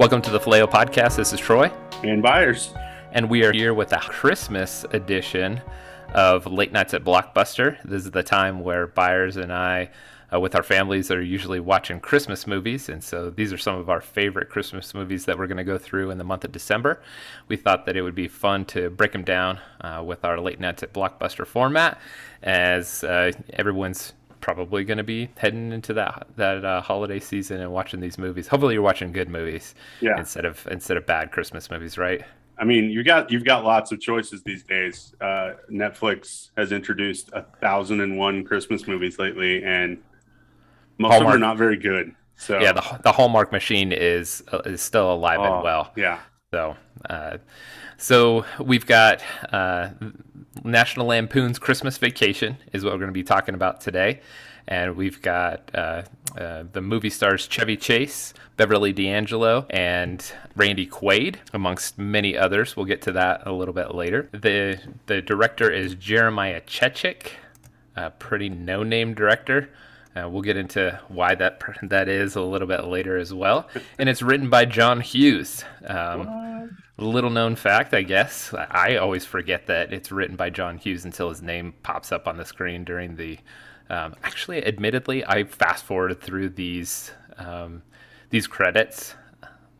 Welcome to the Faleo Podcast. This is Troy. And Byers. And we are here with a Christmas edition of Late Nights at Blockbuster. This is the time where Byers and I, uh, with our families, are usually watching Christmas movies. And so these are some of our favorite Christmas movies that we're going to go through in the month of December. We thought that it would be fun to break them down uh, with our Late Nights at Blockbuster format as uh, everyone's probably going to be heading into that that uh, holiday season and watching these movies. Hopefully, you're watching good movies yeah. instead of instead of bad Christmas movies, right? I mean, you got you've got lots of choices these days. Uh, Netflix has introduced a thousand and one Christmas movies lately, and most Hallmark. of them are not very good. So yeah, the, the Hallmark machine is uh, is still alive oh, and well. Yeah. So, uh, so we've got uh, National Lampoon's Christmas Vacation is what we're going to be talking about today. And we've got uh, uh, the movie stars Chevy Chase, Beverly D'Angelo, and Randy Quaid, amongst many others. We'll get to that a little bit later. The, the director is Jeremiah Chechik, a pretty no name director. Uh, we'll get into why that that is a little bit later as well. And it's written by John Hughes. Um, little known fact, I guess. I always forget that it's written by John Hughes until his name pops up on the screen during the. Um, actually, admittedly, I fast forwarded through these um, these credits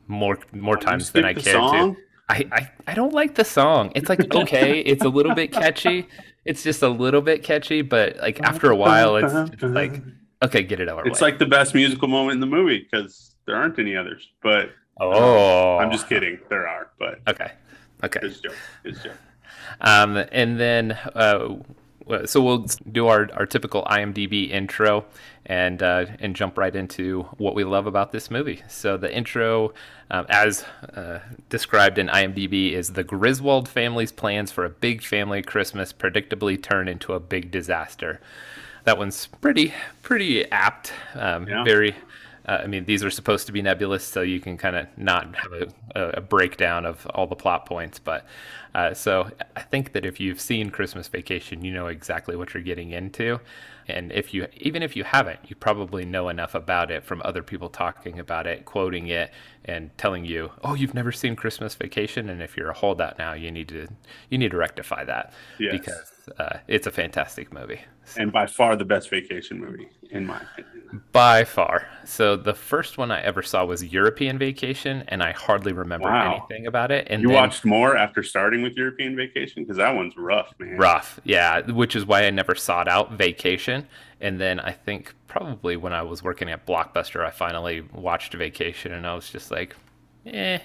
more more oh, times than I care to. I, I, I don't like the song. It's like okay, it's a little bit catchy. It's just a little bit catchy, but like after a while, it's, it's like Okay, get it over. It's like the best musical moment in the movie because there aren't any others. But oh, I'm just kidding. There are, but okay, okay. It's joke. It's joke. Um, and then uh, so we'll do our, our typical IMDb intro and uh, and jump right into what we love about this movie. So the intro, um, as uh, described in IMDb, is the Griswold family's plans for a big family Christmas predictably turn into a big disaster that one's pretty pretty apt. Um, yeah. Very. Uh, I mean, these are supposed to be nebulous, so you can kind of not have a, a, breakdown of all the plot points. But uh, so I think that if you've seen Christmas Vacation, you know exactly what you're getting into. And if you, even if you haven't, you probably know enough about it from other people talking about it, quoting it, and telling you, "Oh, you've never seen Christmas Vacation," and if you're a holdout now, you need to you need to rectify that yes. because uh, it's a fantastic movie. So. And by far the best vacation movie, in my opinion. By far. So the first one I ever saw was European Vacation, and I hardly remember wow. anything about it. And you then, watched more after starting with European Vacation because that one's rough, man. Rough, yeah. Which is why I never sought out Vacation. And then I think probably when I was working at Blockbuster, I finally watched Vacation, and I was just like, eh.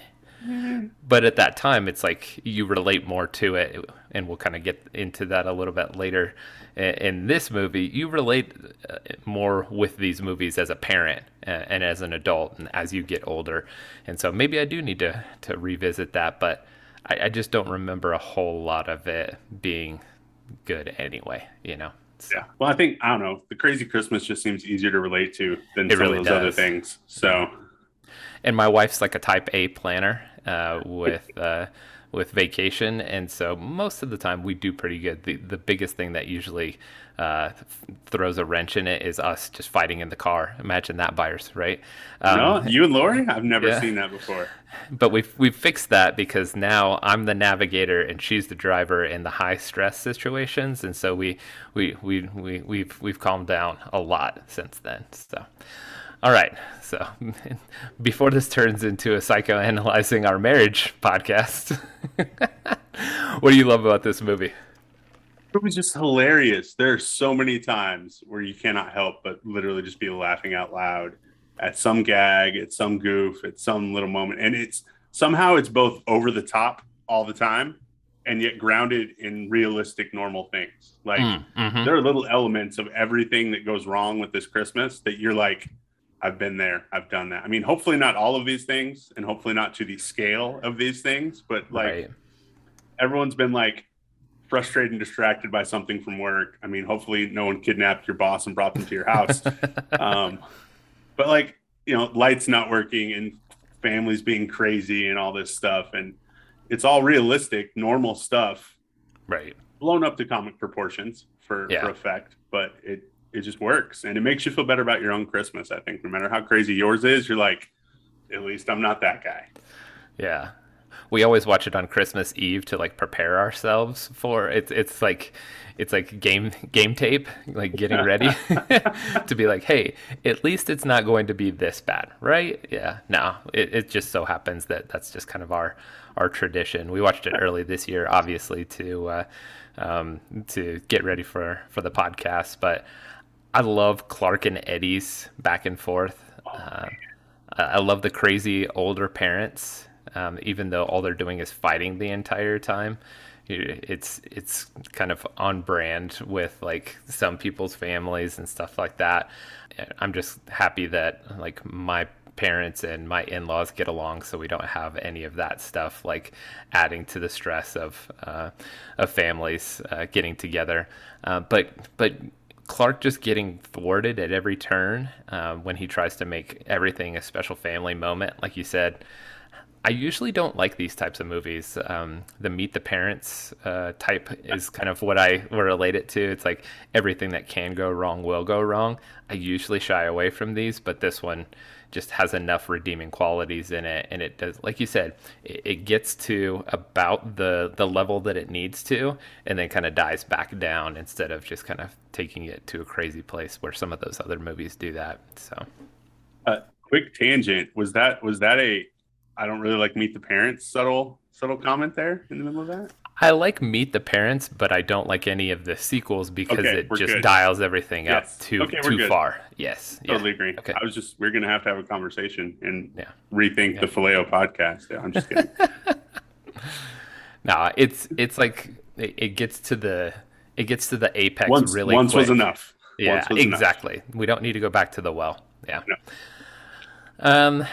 Mm-hmm. But at that time, it's like you relate more to it, and we'll kind of get into that a little bit later. In this movie, you relate uh, more with these movies as a parent and as an adult, and as you get older. And so maybe I do need to to revisit that, but I, I just don't remember a whole lot of it being good anyway. You know. Yeah. Well, I think I don't know. The Crazy Christmas just seems easier to relate to than it some really of those does. other things. So. And my wife's like a Type A planner uh, with. Uh, with vacation, and so most of the time we do pretty good. The the biggest thing that usually uh, throws a wrench in it is us just fighting in the car. Imagine that, Byers, right? Um, no, you and Lori, I've never yeah. seen that before. But we've we've fixed that because now I'm the navigator and she's the driver in the high stress situations, and so we we we we we've we've calmed down a lot since then. So. All right. So before this turns into a psychoanalyzing our marriage podcast, what do you love about this movie? It was just hilarious. There are so many times where you cannot help but literally just be laughing out loud at some gag, at some goof, at some little moment. And it's somehow it's both over the top all the time and yet grounded in realistic normal things. Like mm, mm-hmm. there are little elements of everything that goes wrong with this Christmas that you're like, I've been there. I've done that. I mean, hopefully not all of these things and hopefully not to the scale of these things, but like right. everyone's been like frustrated and distracted by something from work. I mean, hopefully no one kidnapped your boss and brought them to your house. um, but like, you know, lights not working and families being crazy and all this stuff. And it's all realistic, normal stuff. Right. Blown up to comic proportions for, yeah. for effect, but it it just works and it makes you feel better about your own Christmas. I think no matter how crazy yours is, you're like, at least I'm not that guy. Yeah. We always watch it on Christmas Eve to like prepare ourselves for it's it's like it's like game game tape, like getting ready to be like, hey, at least it's not going to be this bad, right? Yeah, no, it, it just so happens that that's just kind of our our tradition. We watched it early this year, obviously, to uh, um, to get ready for for the podcast, but I love Clark and Eddie's back and forth. Uh, I love the crazy older parents, um, even though all they're doing is fighting the entire time. It's it's kind of on brand with like some people's families and stuff like that. I'm just happy that like my parents and my in-laws get along so we don't have any of that stuff like adding to the stress of uh, of families uh, getting together uh, but but Clark just getting thwarted at every turn um, when he tries to make everything a special family moment. Like you said, I usually don't like these types of movies. Um, the Meet the Parents uh, type is kind of what I relate it to. It's like everything that can go wrong will go wrong. I usually shy away from these, but this one just has enough redeeming qualities in it and it does like you said it, it gets to about the the level that it needs to and then kind of dies back down instead of just kind of taking it to a crazy place where some of those other movies do that so. Uh, quick tangent was that was that a i don't really like meet the parents subtle subtle comment there in the middle of that I like Meet the Parents, but I don't like any of the sequels because Okay, it just good. dials everything Yes. up too Okay, too good. far. Yes. yeah. totally agree Okay. i was just we're gonna have to have a conversation and Yeah. rethink the Faleo podcast yeah, i'm just kidding No, it's it's like it, it gets to the it gets to the apex once really once quick. was enough Yeah, was enough. exactly. We don't need to go back to the well. Yeah. No. Um,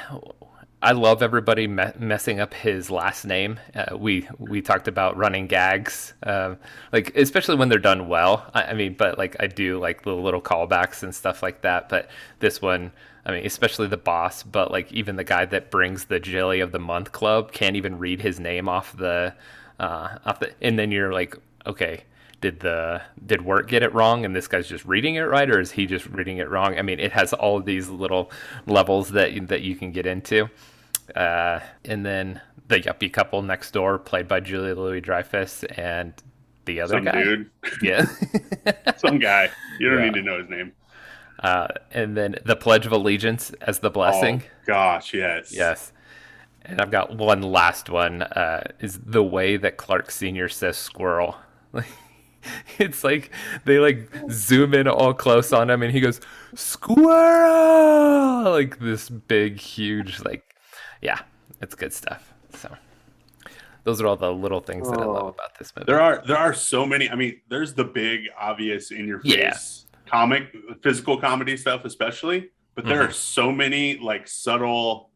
I love everybody me- messing up his last name. Uh, we we talked about running gags, um, like especially when they're done well. I, I mean, but like I do like the little callbacks and stuff like that. But this one, I mean, especially the boss, but like even the guy that brings the Jelly of the Month Club can't even read his name off the uh, off the, and then you're like, okay, did the did work get it wrong and this guy's just reading it right or is he just reading it wrong i mean it has all of these little levels that that you can get into uh, and then the yuppie couple next door played by julia louis dreyfus and the other some guy dude yeah some guy you don't Yeah. need to know his name uh, and then the pledge of allegiance as the blessing oh gosh yes Yes. And I've got one last one. Uh, is the way that Clark Senior says squirrel. it's like they like zoom in all close on him, and he goes squirrel, like this big, huge, like, yeah, it's good stuff. So those are all the little things that I love Oh. about this movie. There are there are so many. I mean, there's the big obvious in your face Yeah. comic physical comedy stuff, especially. But there Mhm. are so many like subtle.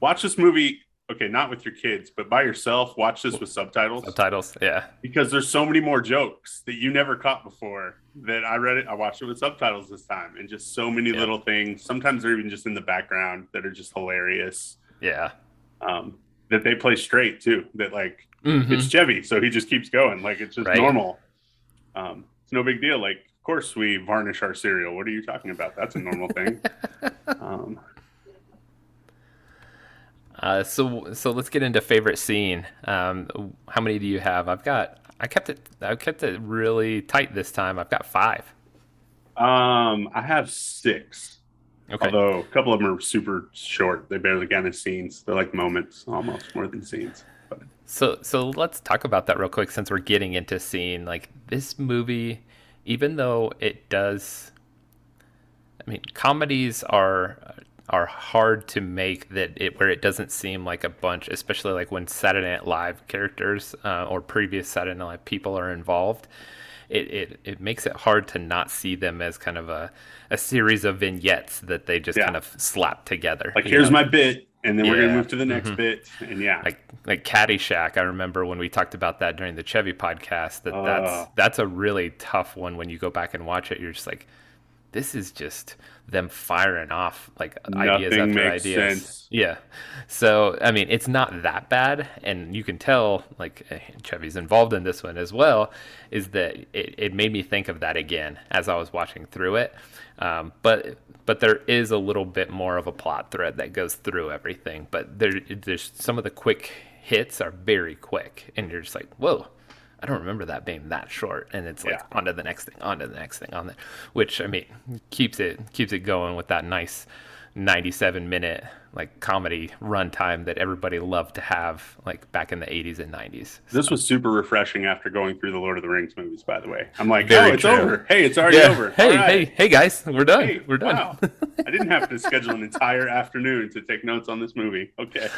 Watch this movie. Okay, not with your kids, but by yourself. Watch this with subtitles Subtitles, yeah, because there's so many more jokes that you never caught before. That I read it. I watched it with subtitles this time, and just so many Yeah. little things. Sometimes they're even just in the background that are just hilarious. Yeah. Um, that they play straight too. That like Mhm. it's Chevy, so he just keeps going. Like it's just Right. normal. Um, it's no big deal. Like, of course we varnish our cereal. What are you talking about? That's a normal thing. um, Uh, so so let's get into favorite scene. Um, how many do you have? I've got. I kept it. I kept it really tight this time. I've got five. um, I have six. Okay. Although a couple of them are super short. They barely count as scenes. They're like moments, almost more than scenes. But So so let's talk about that real quick since we're getting into scene. Like this movie, even though it does, I mean, comedies are are hard to make that it where it doesn't seem like a bunch, especially like when Saturday Night Live characters uh, or previous Saturday Night Live people are involved. It, it, it makes it hard to not see them as kind of a, a series of vignettes that they just Yeah. kind of slap together. like, here's know? my bit, and then we're gonna move to the next Mhm. bit, and yeah, like like Caddyshack. I remember when we talked about that during the Chevy podcast. That Oh. that's that's a really tough one when you go back and watch it. You're just like, this is just them firing off like Nothing ideas after makes ideas. sense. Yeah. So I mean, it's not that bad, and you can tell like eh, Chevy's involved in this one as well. Is that it? It made me think of that again as I was watching through it. Um, but but there is a little bit more of a plot thread that goes through everything. But there there's some of the quick hits are very quick, and you're just like, whoa. I don't remember that being that short, and it's like Yeah. on to the next thing, on to the next thing, on the, which I mean keeps it keeps it going with that nice 97 minute like comedy runtime that everybody loved to have like back in the 80s and 90s. This was super refreshing after going through the Lord of the Rings movies. By the way, I'm like, Very oh, it's true. over. Hey, it's already Yeah. over. Hey, right. hey, hey, guys, we're done. Hey, we're done. Wow. I didn't have to schedule an entire afternoon to take notes on this movie. Okay.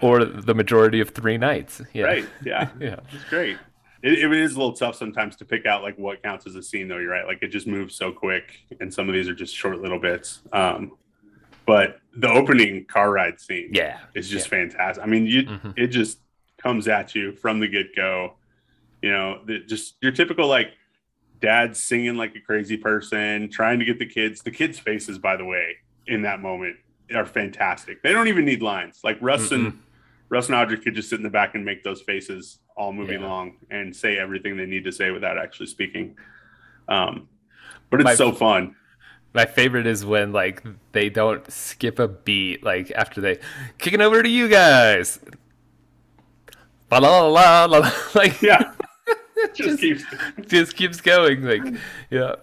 or the majority of three nights. Yeah. Right. Yeah. Yeah. It's great. It, it is a little tough sometimes to pick out like what counts as a scene, though. You're right. Like it just moves so quick, and some of these are just short little bits. Um, but the opening car ride scene Yeah. is just fantastic. I mean, you Mhm. it just comes at you from the get go. You know, the, just your typical like dad singing like a crazy person, trying to get the kids. The kids' faces, by the way, in that moment are fantastic. They don't even need lines. Like Russ and Russ and Audrey could just sit in the back and make those faces all movie Yeah. long and say everything they need to say without actually speaking. Um, but it's My- so fun. My favorite is when like they don't skip a beat like after they kicking over to you guys. La la la la like Yeah. just, Just- keeps just keeps going like yeah.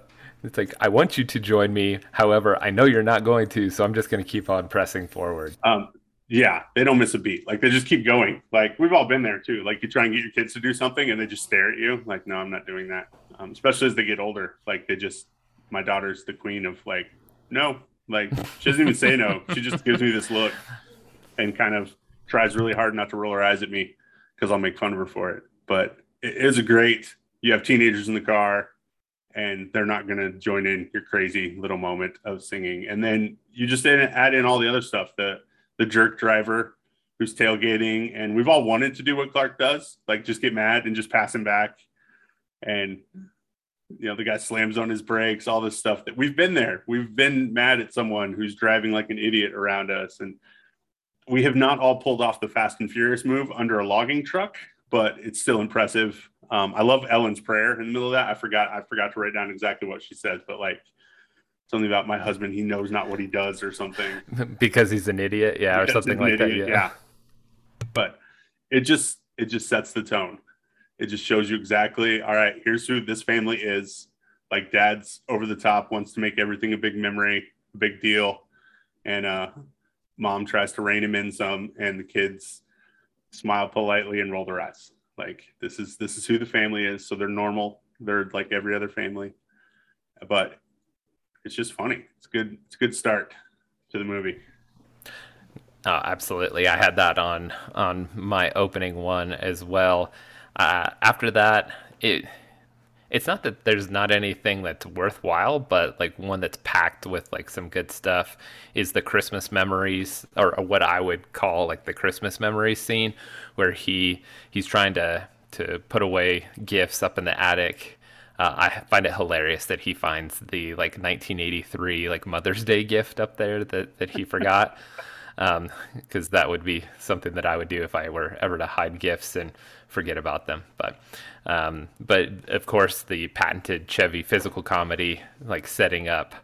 It's like I want you to join me. However, I know you're not going to, so I'm just going to keep on pressing forward. um yeah they don't miss a beat. Like they just keep going. Like we've all been there too. Like you try and get your kids to do something and they just stare at you. Like no i'm not doing that. Um, especially as they get older. Like they just my daughter's the queen of like no. Like she doesn't even say no. She just gives me this look and kind of tries really hard not to roll her eyes at me because i'll make fun of her for it. But it is a great you have teenagers in the car and they're not going to join in your crazy little moment of singing. And then you just add in all the other stuff the the jerk driver who's tailgating and we've all wanted to do what clark does like just get mad and just pass him back. And you know the guy slams on his brakes all this stuff that we've been there. We've been mad at someone who's driving like an idiot around us. And we have not all pulled off the fast and furious move under a logging truck but it's still impressive. Um, i love ellen's prayer in the middle of that. I forgot i forgot to write down exactly what she says but like something about my husband he knows not what he does or something because he's an idiot, yeah, or something like that. idiot, Yeah. But it just it just sets the tone. It just shows you exactly, all right, here's who this family is. Like dad's over the top, wants to make everything a big memory, a big deal. And uh mom tries to rein him in some, and the kids smile politely and roll their eyes. Like this is this is who the family is. So they're normal. They're like every other family. But it's just funny. It's good, it's a good start to the movie. Oh, absolutely. I had that on on my opening one as well. Uh, after that, it it's not that there's not anything that's worthwhile, but like one that's packed with like some good stuff is the Christmas memories, or, or what I would call like the Christmas memories scene, where he he's trying to to put away gifts up in the attic. Uh, I find it hilarious that he finds the like 1983 like Mother's Day gift up there that that he forgot because that would be something that I would do if I were ever to hide gifts and forget about them. But um, but of course, the patented Chevy physical comedy, like setting up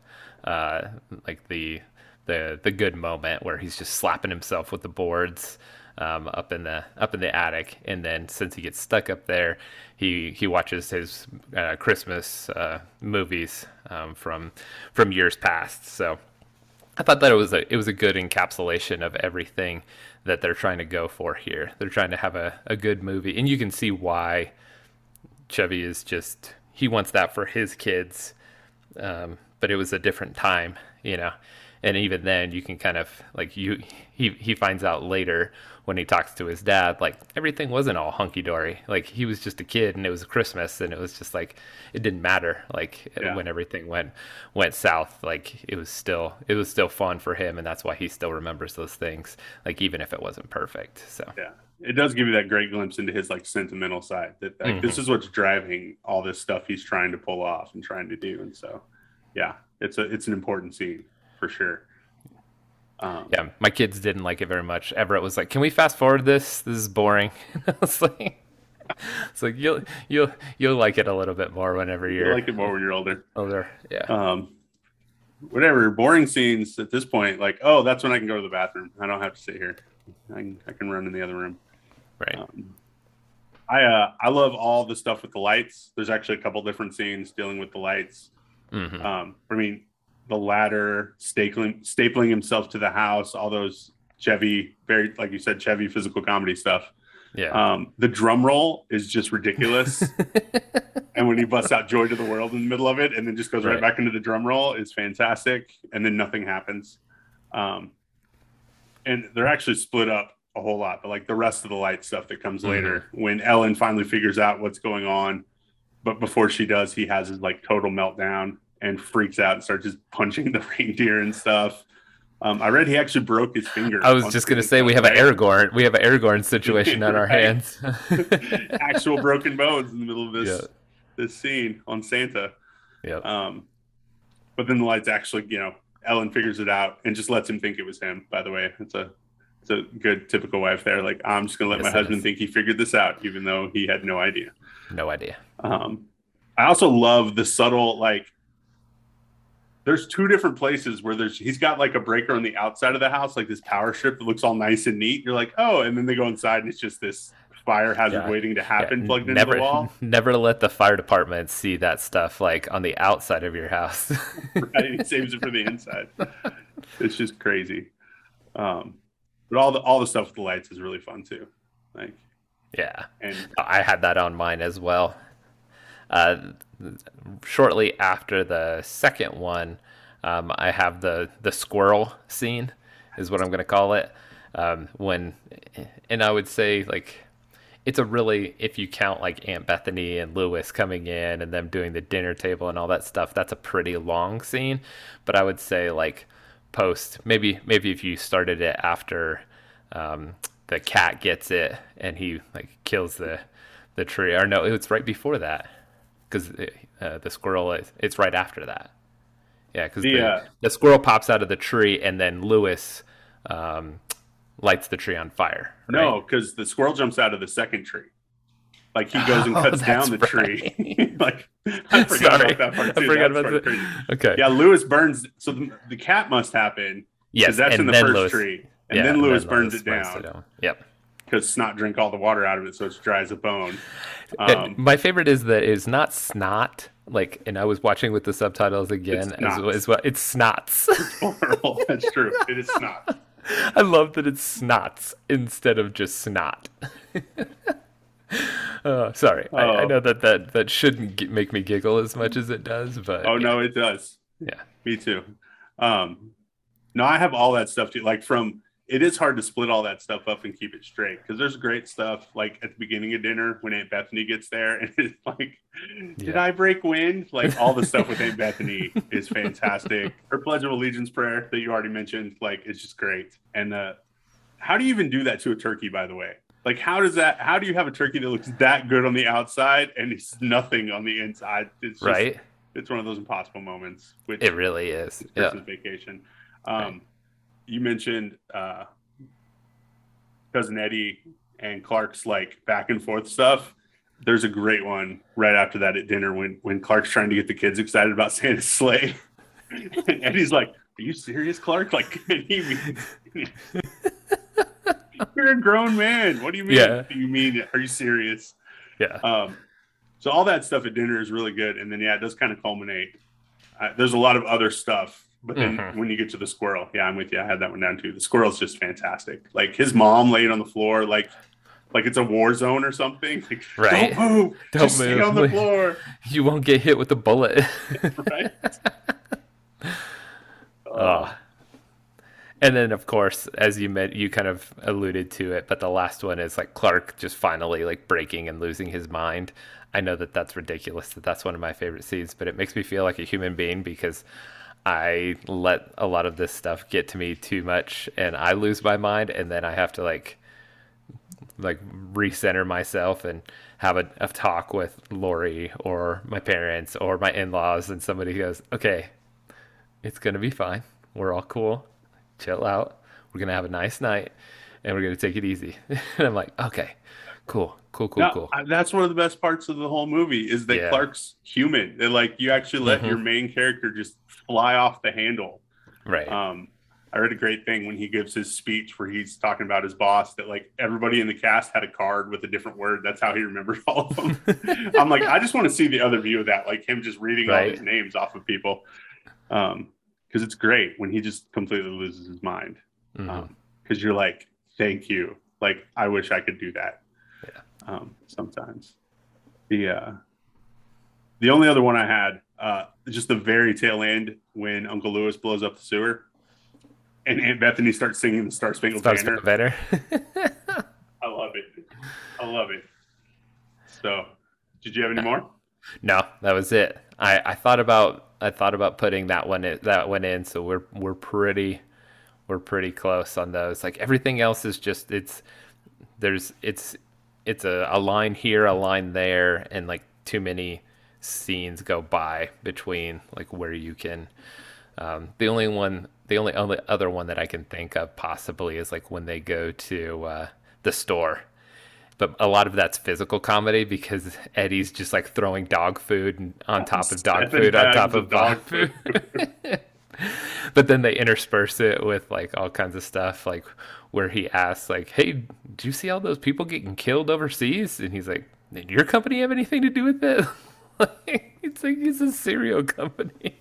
uh, like the the the good moment where he's just slapping himself with the boards. Um, up in the up in the attic, and then since he gets stuck up there, he he watches his uh, Christmas uh, movies um, from from years past. So I thought that it was a it was a good encapsulation of everything that they're trying to go for here. They're trying to have a, a good movie, and you can see why Chevy is just he wants that for his kids. Um, but it was a different time, you know. And even then, you can kind of like you he he finds out later when he talks to his dad, like everything wasn't all hunky dory. Like he was just a kid, and it was Christmas, and it was just like it didn't matter. Like Yeah. when everything went went south, like it was still it was still fun for him, and that's why he still remembers those things. Like even if it wasn't perfect. So yeah it does give you that great glimpse into his like sentimental side that like, this mm-hmm. is what's driving all this stuff he's trying to pull off and trying to do and so yeah It's a it's an important scene for sure. Um, yeah, my kids didn't like it very much. Everett was like, "Can we fast forward this? This is boring." I was like, "It's like you'll you'll you'll like it a little bit more whenever you're you'll like it more when you're older." Older, yeah. Um, whatever boring scenes at this point, like, oh, that's when I can go to the bathroom. I don't have to sit here. I can, I can run in the other room. Right. Um, I uh, I love all the stuff with the lights. There's actually a couple different scenes dealing with the lights. Mm-hmm. Um, I mean, the ladder, stapling stapling himself to the house, all those Chevy, very like you said, Chevy physical comedy stuff. Yeah. Um, the drum roll is just ridiculous. and when he busts out "Joy to the World" in the middle of it, and then just goes right, right back into the drum roll, is fantastic. And then nothing happens. Um, and they're actually split up a whole lot, but like the rest of the light stuff that comes mm-hmm. later, when Ellen finally figures out what's going on, but before she does, he has his like total meltdown and freaks out and starts just punching the reindeer and stuff. Um, I read he actually broke his finger. I was just gonna say we have an Aragorn. We have an Aragorn situation on our hands. Actual broken bones in the middle of this yeah. this scene on Santa. Yeah. Um, but then the lights actually, you know, Ellen figures it out and just lets him think it was him. By the way, it's a it's a good typical wife there. Like I'm just gonna let yes, my husband is. think he figured this out, even though he had no idea. No idea. Um, I also love the subtle like there's two different places where there's he's got like a breaker on the outside of the house, like this power strip that looks all nice and neat. You're like, oh, and then they go inside and it's just this fire hazard yeah. waiting to happen yeah. plugged never, into the wall. Never let the fire department see that stuff like on the outside of your house. right, he saves it for the inside. It's just crazy. Um, but all the all the stuff with the lights is really fun too. Like, yeah, and I had that on mine as well. Uh, shortly after the second one, um, I have the the squirrel scene, is what I'm going to call it. Um, when, and I would say like, it's a really if you count like Aunt Bethany and Lewis coming in and them doing the dinner table and all that stuff, that's a pretty long scene. But I would say like post maybe maybe if you started it after um, the cat gets it and he like kills the the tree or no it's right before that because uh, the squirrel is it's right after that. Yeah, because the, the, the, squirrel pops out of the tree and then Lewis um, lights the tree on fire. Right? No, because the squirrel jumps out of the second tree. Like he goes and oh, cuts oh, down the right. tree. like I forgot Sorry. about that part too. I forgot about that. Crazy. Okay. Yeah, Lewis burns. So the, the cat must happen. Yes, that's in the first Lewis, tree, and yeah, then Lewis and then burns, Lewis it, burns down. it down. Yep. Because snot drink all the water out of it, so it's dry as a bone. Um, my favorite is that is not snot. Like, and I was watching with the subtitles again as, well, as well. It's snots. It's horrible. That's true. It is snot. I love that it's snots instead of just snot. oh, sorry. Oh. I, I, oh. know that, that that shouldn't make me giggle as much as it does, but oh yeah. no, it does. Yeah, me too. Um, no, I have all that stuff too. Like from it is hard to split all that stuff up and keep it straight because there's great stuff like at the beginning of dinner when Aunt Bethany gets there and it's like, yeah. did I break wind? Like all the stuff with Aunt Bethany is fantastic. Her Pledge of Allegiance prayer that you already mentioned, like it's just great. And uh, how do you even do that to a turkey, by the way? Like how does that? How do you have a turkey that looks that good on the outside and it's nothing on the inside? It's just, right. It's one of those impossible moments. Which it really is. Christmas yeah. vacation. Um, right you mentioned uh, cousin Eddie and Clark's like back and forth stuff. There's a great one right after that at dinner when when Clark's trying to get the kids excited about Santa's sleigh, and Eddie's like, "Are you serious, Clark? Like, he you're a grown man. What do you mean? Yeah. Do you mean? Are you serious? Yeah. Um, so all that stuff at dinner is really good, and then yeah, it does kind of culminate. Uh, there's a lot of other stuff but then mm-hmm. when you get to the squirrel, yeah, I'm with you. I had that one down too. The squirrel's just fantastic. Like his mom laying on the floor, like like it's a war zone or something. Like, right. Don't move. Don't just move. Stay on the floor. You won't get hit with a bullet. right. oh. And then, of course, as you met, you kind of alluded to it, but the last one is like Clark just finally like breaking and losing his mind. I know that that's ridiculous. That that's one of my favorite scenes, but it makes me feel like a human being because I let a lot of this stuff get to me too much and I lose my mind and then I have to like like recenter myself and have a, a talk with Lori or my parents or my in-laws and somebody goes, "Okay, It's gonna be fine. We're all cool. Chill out. We're gonna have a nice night, and we're gonna take it easy." And I'm like, "Okay, cool, cool, cool, cool." That's one of the best parts of the whole movie is that Yeah. Clark's human. That like you actually let Mhm. your main character just fly off the handle. Right. Um, I read a great thing when he gives his speech where he's talking about his boss that like everybody in the cast had a card with a different word. That's how he remembered all of them. I'm like, I just want to see the other view of that, like him just reading all these names off of people. Um, because it's great when he just completely loses his mind. Mhm. Um, because you're like, thank you. Like, I wish I could do that. Um, sometimes. The uh the only other one I had, uh, just the very tail end when Uncle Lewis blows up the sewer and Aunt Bethany starts singing the Star Spangled Starts Banner. better. I love it. I love it. So, did you have any more? No, that was it. I, I thought about I thought about putting that one in, that one in. So we're we're pretty we're pretty close on those. Like everything else is just it's there's it's it's a, a line here, a line there, and like too many scenes go by between like where you can. Um, the only one, the only only other one that I can think of possibly is like when they go to uh, the store but a lot of that's physical comedy because Eddie's just like throwing dog food on top of dog food on top of of dog food. but then they intersperse it with like all kinds of stuff like where he asks like, "Hey, do you see all those people getting killed overseas?" And he's like, "Did your company have anything to do with it?" Like, it's like it's a cereal company.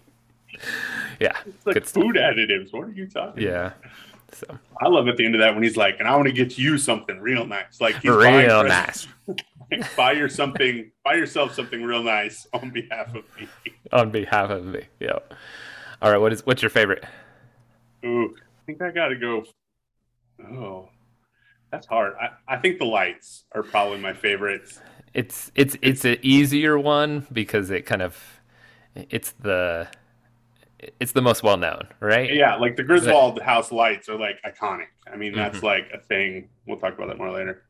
yeah, It's like stuff. food additives. What are you talking? Yeah. So I love at the end of that when he's like, and I want to get you something real nice. Like he's real nice buy your something, buy yourself something real nice on behalf of me. on behalf of me. Yeah. All right. What is what's your favorite? Ooh, I think I got to go. Oh, that's hard. I, I think the lights are probably my favorites. It's it's it's an easier one because it kind of it's the it's the most well known, right? Yeah, like the Griswold house lights are like iconic. I mean, that's Mm-hmm. like a thing. We'll talk about that more later.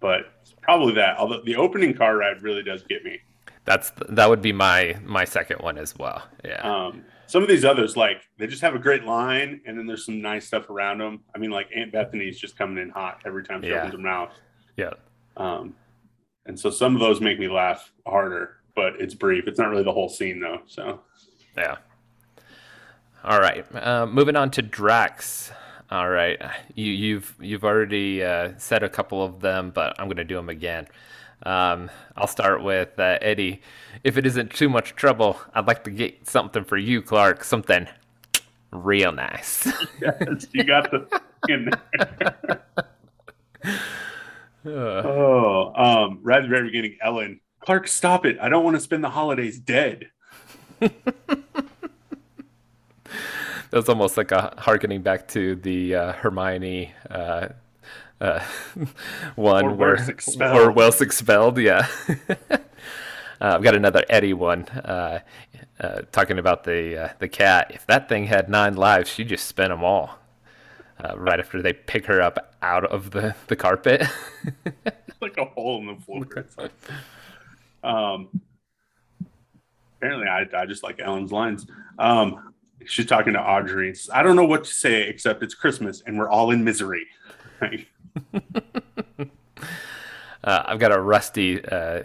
But probably that. Although the opening car ride really does get me. That's that would be my my second one as well. Yeah. Um, some of these others, like they just have a great line, and then there's some nice stuff around them. I mean, like Aunt Bethany's just coming in hot every time she Yeah. opens her mouth. Yeah. Um, and so some of those make me laugh harder, but it's brief. It's not really the whole scene though. So Yeah. All right. Uh, moving on to Drax. All right. You, you've you've already uh, said a couple of them, but I'm going to do them again. Um, I'll start with uh, Eddie. If it isn't too much trouble, I'd like to get something for you, Clark. Something real nice. yes, you got the in there. Oh, um, right at the very beginning, Ellen, Clark, stop it! I don't want to spend the holidays dead. That's almost like a harkening back to the uh, Hermione uh, uh, one Or where expelled. or Wells expelled. Yeah, uh, I've got another Eddie one uh, uh, talking about the uh, the cat. If that thing had nine lives, she just spent them all. Uh, right after they pick her up out of the, the carpet. Like a hole in the floor. Like- um, apparently, I, I just like Ellen's lines. Um, she's talking to Audrey. I don't know what to say except it's Christmas and we're all in misery. Like, Uh, I've got a rusty. Uh,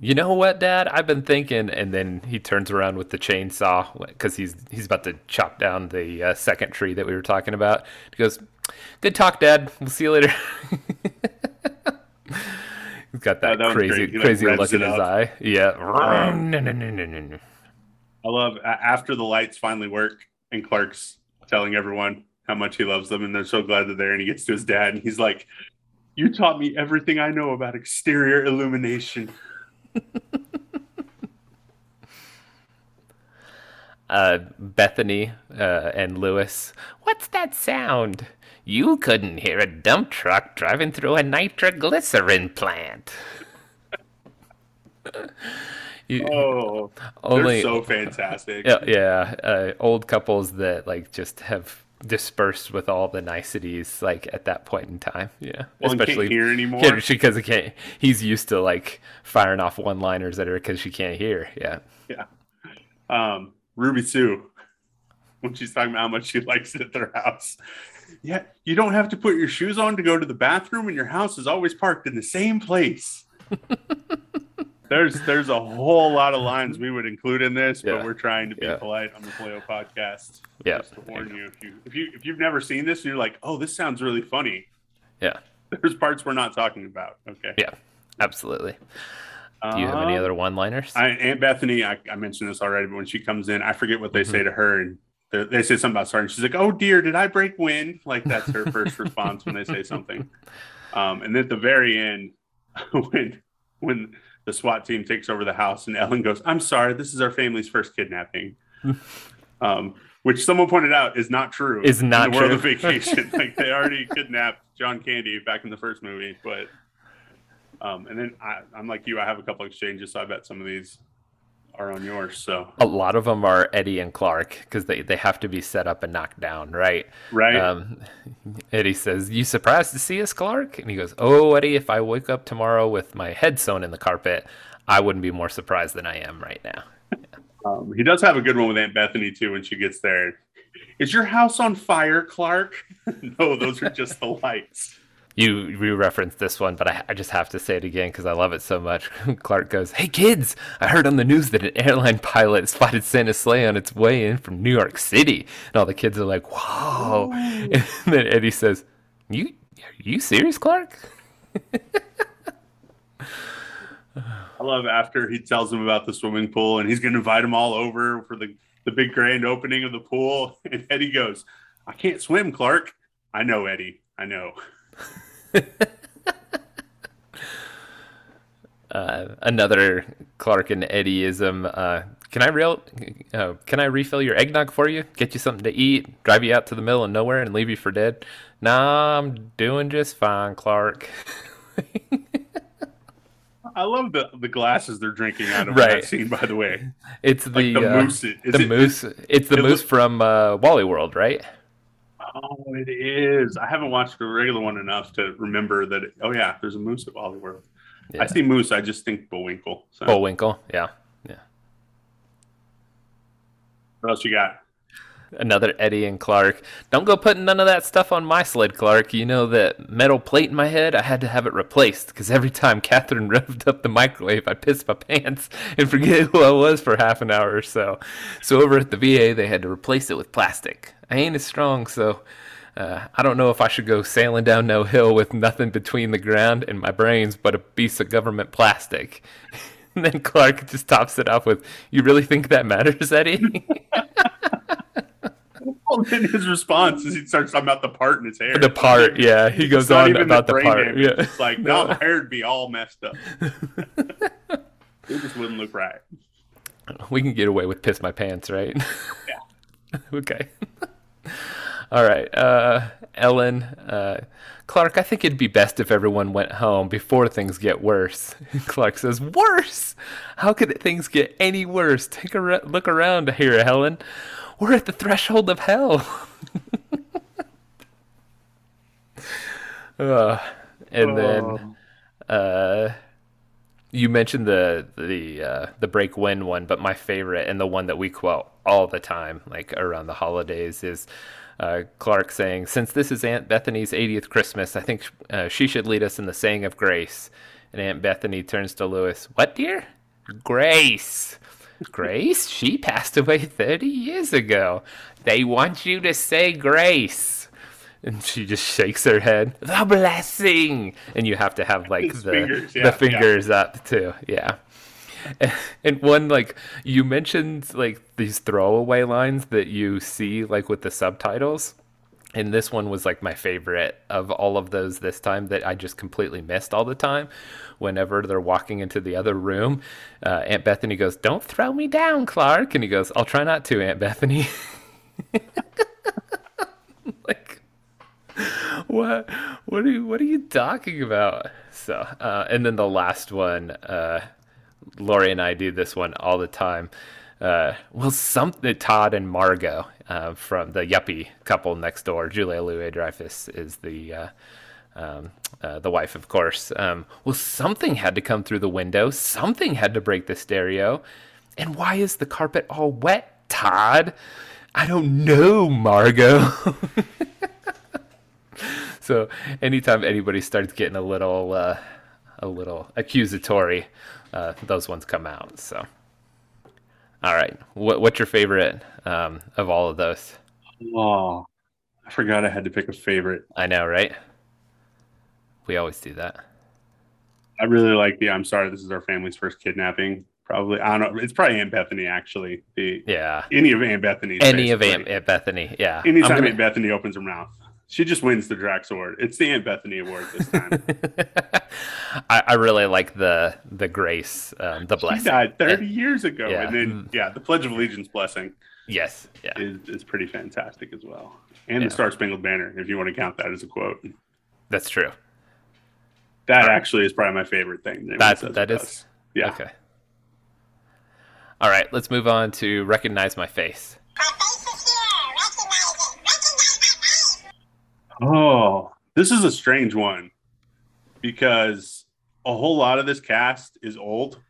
you know what, Dad? I've been thinking, and then he turns around with the chainsaw because he's he's about to chop down the uh, second tree that we were talking about. He goes, "Good talk, Dad. We'll see you later." he's got that, that was crazy. He, like, crazy look in his up. eye. Yeah. Um, no, no, no. I love after the lights finally work and Clark's telling everyone how much he loves them and they're so glad they're there. And he gets to his dad and he's like, You taught me everything I know about exterior illumination. uh, Bethany uh, and Lewis. What's that sound? You couldn't hear a dump truck driving through a nitroglycerin plant. You- Oh, only, they're so fantastic. yeah, yeah uh, old couples that like just have dispersed with all the niceties like at that point in time. Yeah, Well, can't hear anymore. Because he can't. He's used to like firing off one-liners at her because she can't hear. Yeah, Yeah. Um, Ruby Sue. when she's talking about how much she likes it at their house. Yeah, you don't have to put your shoes on to go to the bathroom, and your house is always parked in the same place. there's there's a whole lot of lines we would include in this, Yeah. but we're trying to be Yeah. polite on the Playo podcast. Yeah. Just to warn you, if you if you if you've never seen this and you're like, oh, this sounds really funny. Yeah. There's parts we're not talking about. Okay. Yeah. Absolutely. Do you have any Um, other one-liners? I, Aunt Bethany, I, I mentioned this already, but when she comes in, I forget what they Mm-hmm. say to her, and they, they say something about starting. She's like, "Oh dear, did I break wind?" Like that's her first response when they say something. Um, and then at the very end, when when the SWAT team takes over the house, and Ellen goes, "I'm sorry, this is our family's first kidnapping," um, which someone pointed out is not true. Is in not the world true. of vacation. like they already kidnapped John Candy back in the first movie, but. Um, and then I, I'm like you. I have a couple exchanges, so I bet some of these are on yours. So a lot of them are Eddie and Clark because they, they have to be set up and knocked down, right? right, Um, Eddie says, "You surprised to see us, Clark?" And he goes, "Oh, Eddie, if I wake up tomorrow with my head sewn in the carpet, I wouldn't be more surprised than I am right now." um, he does have a good one with Aunt Bethany too when she gets there. Is your house on fire, Clark? no, those are just the lights. You re-referenced this one, but I, I just have to say it again because I love it so much. Clark goes, "Hey kids, I heard on the news that an airline pilot spotted Santa's sleigh on its way in from New York City," and all the kids are like, "Whoa!" And then Eddie says, "You are you serious, Clark?" I love after he tells them about the swimming pool and he's going to invite them all over for the the big grand opening of the pool. And Eddie goes, "I can't swim, Clark." I know, Eddie. I know. uh, another Clark and Eddieism. Uh, can I real? Uh, can I refill your eggnog for you? Get you something to eat? Drive you out to the middle of nowhere and leave you for dead? Nah, I'm doing just fine, Clark. I love the the glasses they're drinking out of Right. that scene. By the way, It's the like the uh, moose. Is the it- moose. It's the it moose from uh, Wally World, right? Oh, it is. I haven't watched a regular one enough to remember that. It, oh yeah, there's a moose at Wally World. Yeah. I see moose. I just think Bullwinkle. So Bullwinkle. Yeah, yeah. what else you got? Another Eddie and Clark. Don't go putting none of that stuff on my sled, Clark. You know that metal plate in my head? I had to have it replaced because every time Catherine revved up the microwave, I pissed my pants and forget who I was for half an hour or so. So over at the VA, they had to replace it with plastic. I ain't as strong, so uh, I don't know if I should go sailing down no hill with nothing between the ground and my brains but a piece of government plastic. And then Clark just tops it off with, "You really think that matters, Eddie?" Well, then his response is he starts talking about the part in his hair. the part, yeah. He goes on about the, brain part. damage. Yeah. It's like No. no, my hair'd be all messed up. it just wouldn't look right. We can get away with piss my pants, right? Yeah. okay. All right. Uh, Ellen, uh, Clark, I think it'd be best if everyone went home before things get worse. Clark says, Worse? How could things get any worse? Take a re- look around here, Ellen. We're at the threshold of hell. uh, and then Oh. uh, you mentioned the the uh, the break win one, but my favorite and the one that we quote all the time, like around the holidays, is uh, Clark saying, "Since this is Aunt Bethany's 80th Christmas, I think uh, she should lead us in the saying of grace." And Aunt Bethany turns to Lewis, "What, dear? Grace." Grace? She passed away 30 years ago. They want you to say grace. And she just shakes her head. The blessing. And you have to have like the fingers, yeah, the yeah. fingers up too. Yeah. And one like you mentioned like these throwaway lines that you see like with the subtitles. And this one was like my favorite of all of those this time that I just completely missed all the time. Whenever they're walking into the other room, uh, Aunt Bethany goes, Don't throw me down, Clark. And he goes, I'll try not to, Aunt Bethany. like, what? What are you, what are you talking about? So, uh, and then the last one, uh, Lori and I do this one all the time. Uh, well, something Todd and Margot uh, from the Yuppie couple next door. Julia Louis Dreyfus is the uh, um, uh, the wife, of course. Um, well, something had to come through the window. Something had to break the stereo. And why is the carpet all wet, Todd? I don't know, Margot. so anytime anybody starts getting a little uh, a little accusatory, uh, those ones come out. So, all right, what, what's your favorite um, of all of those? Oh, I forgot I had to pick a favorite. I know, right? We always do that. I really like the "I'm sorry, this is our family's first kidnapping." Probably, I don't know. It's probably Aunt Bethany actually. The Yeah. any of Aunt Bethany's. Any of. Aunt, Aunt Bethany. Yeah. I'm Anytime gonna- Aunt Bethany opens her mouth, she just wins the Drax Award. It's the Aunt Bethany Award this time. I, I really like the the grace, um, the she blessing. died 30 years ago, Yeah. and then yeah, the Pledge of Allegiance blessing Yes. Yeah. is is pretty fantastic as well, and Yeah. the Star Spangled Banner, if you want to count that as a quote. That's true. That Alright. actually is probably my favorite thing. anyone That says that it is does. yeah. Okay. All right, let's move on to recognize my face. Oh, this is a strange one because a whole lot of this cast is old.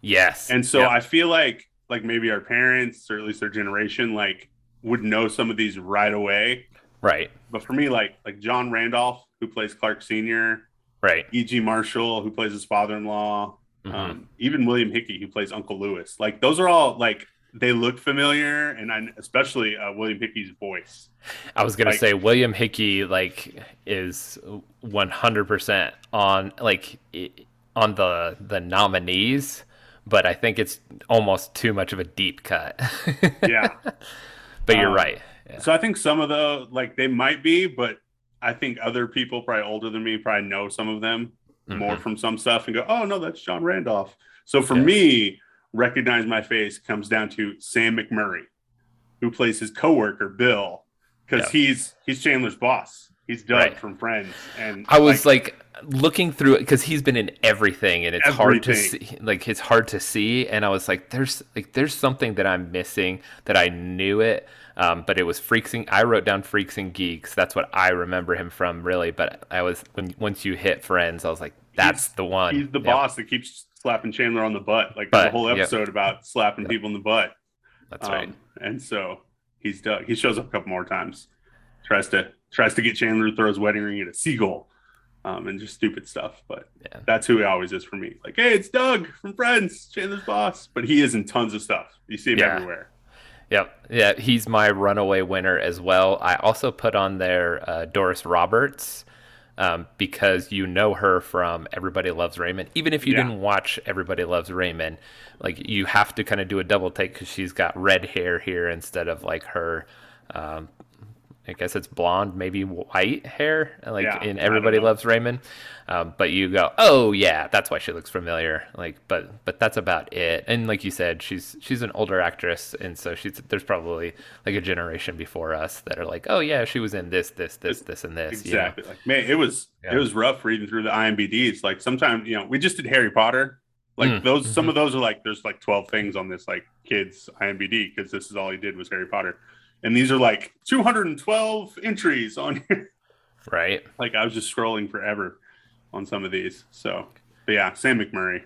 Yes. And so Yep. I feel like like maybe our parents or at least their generation like would know some of these right away. right, But for me, like like John Randolph, who plays Clark Sr., right. E.G. Marshall, who plays his father-in-law, Mhm. um, even William Hickey, who plays Uncle Lewis. Like those are all like they look familiar, and I, especially uh, William Hickey's voice. I was gonna like- say William Hickey like is one hundred percent on like on the the nominees, but I think it's almost too much of a deep cut. Yeah. but you're Um, right. Yeah. So I think some of the like they might be, but I think other people probably older than me probably know some of them more Mhm. from some stuff and go, oh no, that's John Randolph. So for Yeah. me, recognize my face comes down to Sam McMurray, who plays his coworker Bill, because Yeah. he's he's Chandler's boss. He's Doug Right. from Friends, and I was like, looking through it because he's been in everything, and it's hard to see. Like it's hard to see, and I was like, "There's like there's something that I'm missing that I knew it, um, but it was freaks and I wrote down freaks and geeks. That's what I remember him from, really. But I was when once you hit Friends, I was like, that's He's- the one. he's the boss that keeps slapping Chandler on the butt. Like a Butt, whole yep. episode about slapping people in the butt. that's right. Um, and so he's Doug. He shows up a couple more times. Tries to tries to get Chandler to throw his wedding ring at a seagull, um, and just stupid stuff. But Yeah. that's who he always is for me. Like, hey, it's Doug from Friends, Chandler's boss. But he is in tons of stuff. You see him Yeah. everywhere. Yep. Yeah, he's my runaway winner as well. I also put on there uh, Doris Roberts um, because you know her from Everybody Loves Raymond. Even if you Yeah. didn't watch Everybody Loves Raymond, like you have to kind of do a double take because she's got red hair here instead of like her. Um, I guess it's blonde, maybe white hair, like Yeah, in Everybody. Loves Raymond. Um, but you go, oh yeah, that's why she looks familiar. Like, but but that's about it. And like you said, she's she's an older actress, and so she's there's probably like a generation before us that are like, oh yeah, she was in this, this, this, this, and this. you know? Exactly. Like, man, it was Yeah. it was rough reading through the IMBDs. Like sometimes, you know, we just did Harry Potter. Like Mm, those, some of those are like there's like 12 things on this like kids IMBD because this is all he did was Harry Potter, and these are like 212 entries on here. Right. like I was just scrolling forever on some of these. So, but yeah, Sam McMurray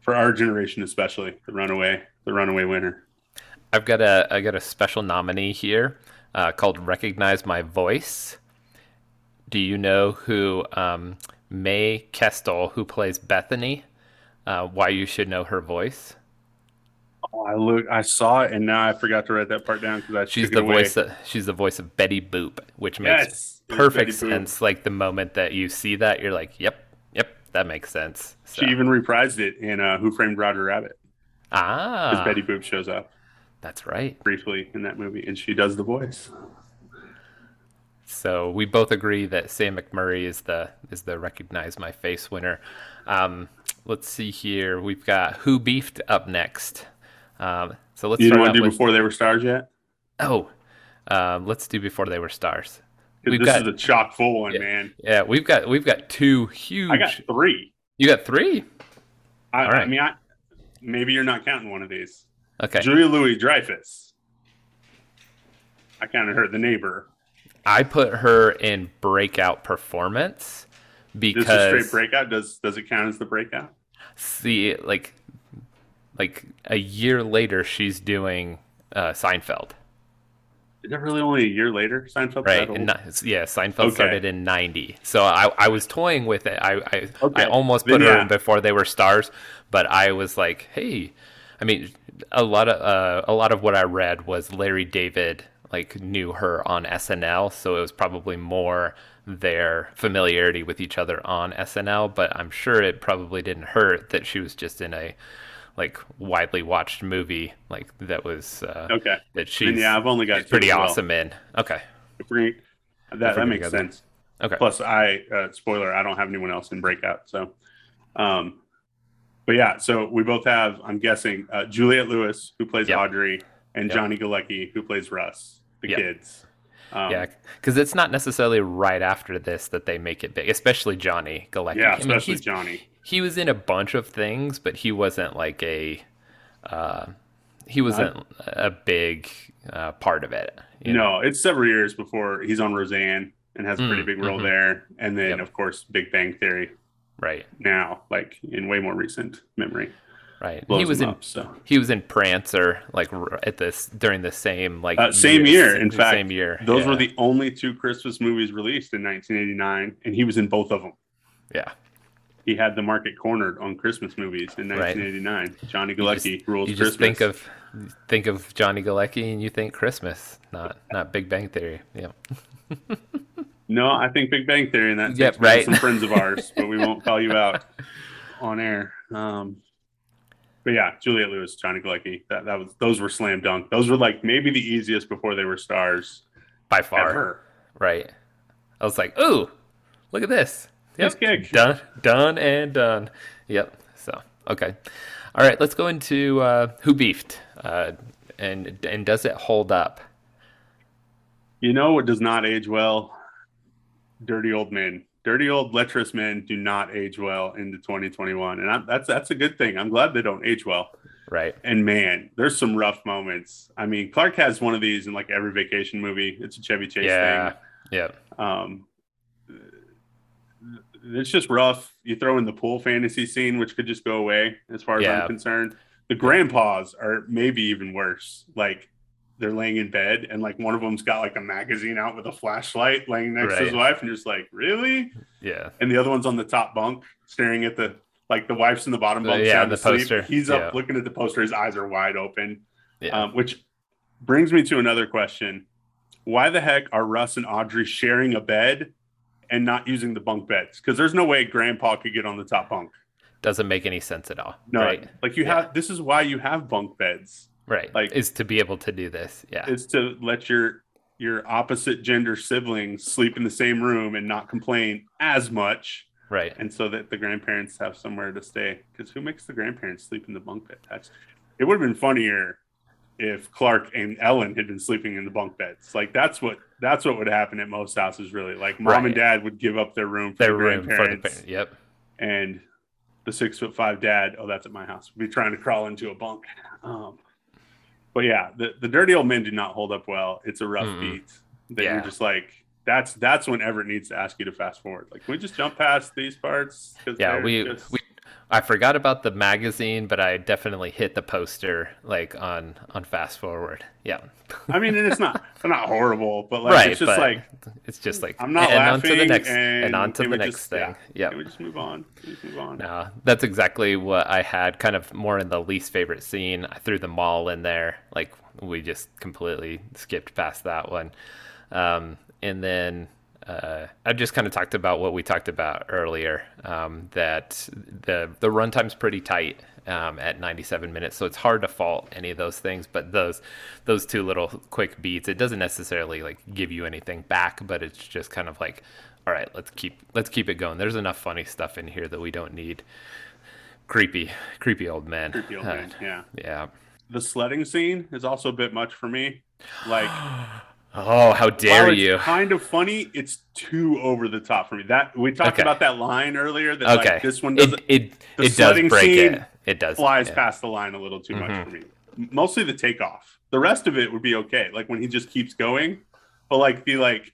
for our generation, especially the runaway, the runaway winner. I've got a I got a special nominee here uh, called "Recognize My Voice." Do you know who um, Mae Questel, who plays Bethany? Uh, why you should know her voice? Oh, I look, I saw it, and now I forgot to write that part down because I She's the voice. Of, she's the voice of Betty Boop, which makes Yes, it perfect sense. Like the moment that you see that, you're like, "Yep, yep, that makes sense." So, She even reprised it in uh, Who Framed Roger Rabbit ah, because Betty Boop shows up that's right. briefly in that movie, and she does the voice. So we both agree that Sam McMurray is the is the recognize my face winner. Um, let's see here. We've got who beefed up next. Um, so let's You didn't want to do with before they were stars yet? oh, um, let's do before they were stars. We've this got is a chock full one, Yeah. man. yeah, we've got we've got two huge. I got three. you got three. I, All right. I mean, I, maybe you're not counting one of these. Okay, Julia Louis Dreyfus. I kind of her, the neighbor. I put her in breakout performance This is a because straight breakout. Does does it count as the breakout? see like like a year later she's doing uh, Seinfeld. Is that really only a year later? Seinfeld, right? And yeah, Seinfeld okay. started in '90, so I, I was toying with it. I I, okay. I almost put then, her yeah. in before they were stars, but I was like, hey, I mean, a lot of uh, a lot of what I read was Larry David like knew her on SNL, so it was probably more their familiarity with each other on SNL. But I'm sure it probably didn't hurt that she was just in a like widely watched movie like that was uh, okay that she's yeah I've only got pretty awesome well. in okay that that makes sense okay plus I uh, spoiler I don't have anyone else in breakout so um but yeah so we both have I'm guessing uh, Juliette Lewis who plays yep. Audrey and yep. Johnny Galecki who plays Russ the yep. kids um, yeah, because it's not necessarily right after this that they make it big, especially Johnny Galecki. Yeah, especially I mean, Johnny he was in a bunch of things, but he wasn't like a uh, he wasn't a big uh, part of it. no, know? it's several years before he's on Roseanne and has a pretty mm, big role mm-hmm. there, and then yep. of course Big Bang Theory. Right now, like in way more recent memory. Right. He was in up, so. he was in Prancer like at this during the same like uh, same year. In fact, same year. Those yeah. were the only two Christmas movies released in 1989, and he was in both of them. Yeah he had the market cornered on Christmas movies in 1989. Right. Johnny Galecki just, rules you just Christmas. think of think of Johnny Galecki and you think Christmas, not not Big Bang Theory. Yeah. no, I think Big Bang Theory, and that's yep, right. some friends of ours, but we won't call you out on air. Um, but yeah, Juliette Lewis, Johnny Galecki, that that was those were slam dunk. Those were like maybe the easiest before they were stars by far. Ever. Right. I was like, ooh, look at this. Yep. Nice done, done, and done. Yep. So okay, all right. Let's go into uh, who beefed, uh, and and does it hold up? You know what does not age well? Dirty old men. Dirty old lecherous men do not age well into 2021, and I'm, that's that's a good thing. I'm glad they don't age well. Right. And man, there's some rough moments. I mean, Clark has one of these in like every vacation movie. It's a Chevy Chase yeah. thing. Yeah. Um, it's just rough. You throw in the pool fantasy scene, which could just go away as far as yeah. I'm concerned. The grandpas are maybe even worse. Like they're laying in bed and like one of them's got like a magazine out with a flashlight laying next right. to his wife and just like really yeah and the other one's on the top bunk staring at the like the wife's in the bottom bunk yeah the poster he's up yeah. looking at the poster his eyes are wide open yeah. Um, which brings me to another question why the heck are russ and audrey sharing a bed and not using the bunk beds because there's no way grandpa could get on the top bunk. Doesn't make any sense at all. No, right? like you yeah. have this is why you have bunk beds. Right. Like is to be able to do this. Yeah. Is to let your your opposite gender siblings sleep in the same room and not complain as much. Right. And so that the grandparents have somewhere to stay. Because who makes the grandparents sleep in the bunk bed? That's it would have been funnier if Clark and Ellen had been sleeping in the bunk beds. Like that's what that's what would happen at most houses, really. Like mom right. and dad would give up their room for their the room grandparents. For the, yep. And the six foot five dad, oh, that's at my house, would be trying to crawl into a bunk. Um, but yeah, the, the dirty old men do not hold up well. It's a rough mm beat that yeah. you're just like, that's that's when Everett needs to ask you to fast forward. Like, can we just jump past these parts? Yeah, we just... we I forgot about the magazine, but I definitely hit the poster like on on fast forward. Yeah. I mean, it's not it's not horrible, but like right, it's just like it's just like I'm not and laughing. On to the next, and, and on to the next just, thing. Yeah. Can we just move on? Just move on. No, that's exactly what I had. Kind of more in the least favorite scene. I threw the mall in there. Like we just completely skipped past that one. Um, and then uh, I just kind of talked about what we talked about earlier. Um, that the the runtime's pretty tight um, at 97 minutes, so it's hard to fault any of those things. But those those two little quick beats, it doesn't necessarily like give you anything back, but it's just kind of like, all right, let's keep let's keep it going. There's enough funny stuff in here that we don't need creepy creepy old men. Creepy old uh, men, yeah, yeah. The sledding scene is also a bit much for me. Like. Oh, how dare you! Kind of funny. It's too over the top for me. That we talked okay. about that line earlier. That okay. like this one doesn't. It it, it does break it. It does flies yeah. past the line a little too mm-hmm. much for me. Mostly the takeoff. The rest of it would be okay. Like when he just keeps going, but like be like,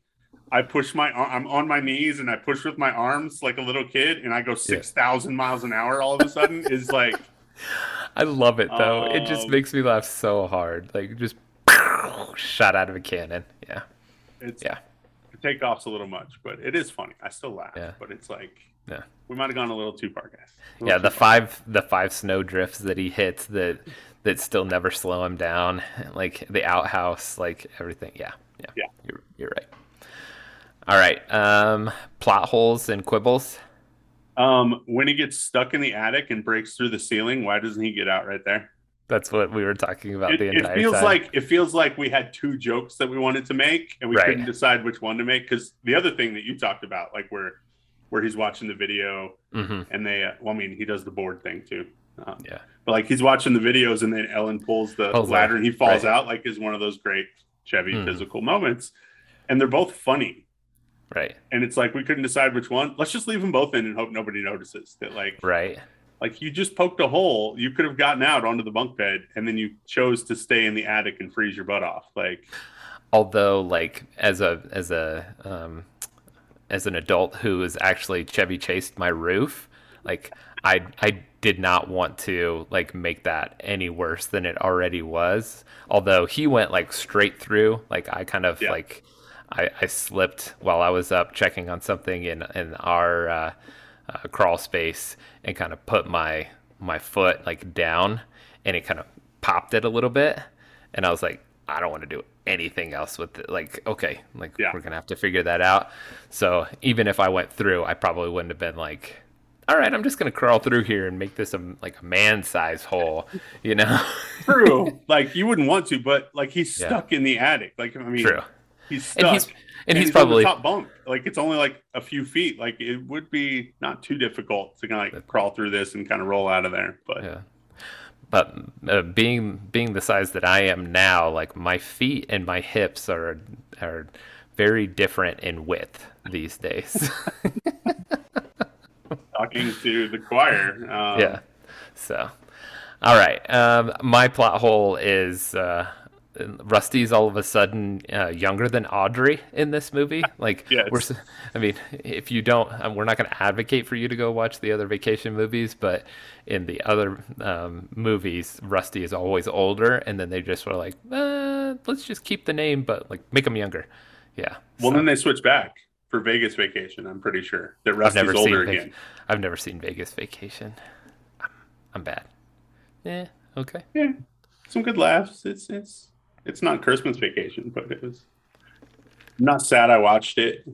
I push my I'm on my knees and I push with my arms like a little kid, and I go six thousand yeah. miles an hour all of a sudden is like. I love it though. it just um, makes me laugh so hard. Like just shot out of a cannon. Yeah, It's Yeah. the takeoff's a little much, but it is funny. I still laugh, Yeah. but it's like Yeah. we might have gone a little too far, guys. Yeah. The far. five the five snow drifts that he hits that that still never slow him down. Like the outhouse, like everything. Yeah, yeah. Yeah. You're you're right. All right. Um, plot holes and quibbles. Um, when he gets stuck in the attic and breaks through the ceiling, why doesn't he get out right there? That's what we were talking about It, the it entire feels time. like it feels like we had two jokes that we wanted to make and we Right. couldn't decide which one to make because the other thing that you talked about, like where where he's watching the video hmm and they, uh, well, I mean, he does the board thing too. Um, Yeah. But like he's watching the videos and then Ellen pulls the ladder and he falls right. out, like is one of those great Chevy Mhm. physical moments. And they're both funny. Right. And it's like we couldn't decide which one. Let's just leave them both in and hope nobody notices that like Right. Like you just poked a hole. You could have gotten out onto the bunk bed and then you chose to stay in the attic and freeze your butt off. Like although like as a as a um as an adult who has actually chevy chased my roof like i i did not want to like make that any worse than it already was although he went like straight through like i kind of Yeah. like I, I slipped while I was up checking on something in in our uh, uh, crawl space and kind of put my my foot like down and it kind of popped it a little bit and I was like I don't want to do anything else with it like okay like Yeah. we're gonna have to figure that out so even if I went through I probably wouldn't have been like all right I'm just gonna crawl through here and make this a like a man size hole you know true. like you wouldn't want to, but like he's Yeah. stuck in the attic. Like I mean true he's stuck. and he's and, he's, on the probably top bunk. Like it's only like a few feet. Like it would be not too difficult to kind of like crawl through this and kind of roll out of there. But Yeah. But uh, being being the size that I am now, like my feet and my hips are are very different in width these days. talking to the choir. Um, yeah. So, all right. Um, my plot hole is uh, Rusty's all of a sudden uh, younger than Audrey in this movie. Like, Yes. we're, I mean, if you don't, um, we're not going to advocate for you to go watch the other vacation movies, but in the other um, movies, Rusty is always older, and then they just were like, uh, let's just keep the name, but like make him younger. Yeah. Well, So, then they switch back for Vegas vacation. I'm pretty sure that Rusty's never older again. I've never seen Vegas Vacation. I'm, I'm bad. Yeah. Okay. Yeah, some good laughs. It's it's it's not Christmas vacation, but it was. I'm not sad I watched it,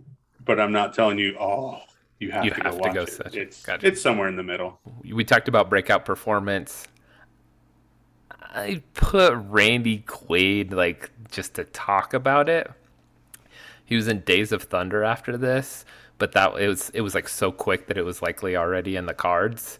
but I'm not telling you. Oh, you have You to have go to watch go it. It's Gotcha. it's somewhere in the middle. we talked about breakout performance. I put Randy Quaid like just to talk about it. He was in Days of Thunder after this, but that it was it was like so quick that it was likely already in the cards.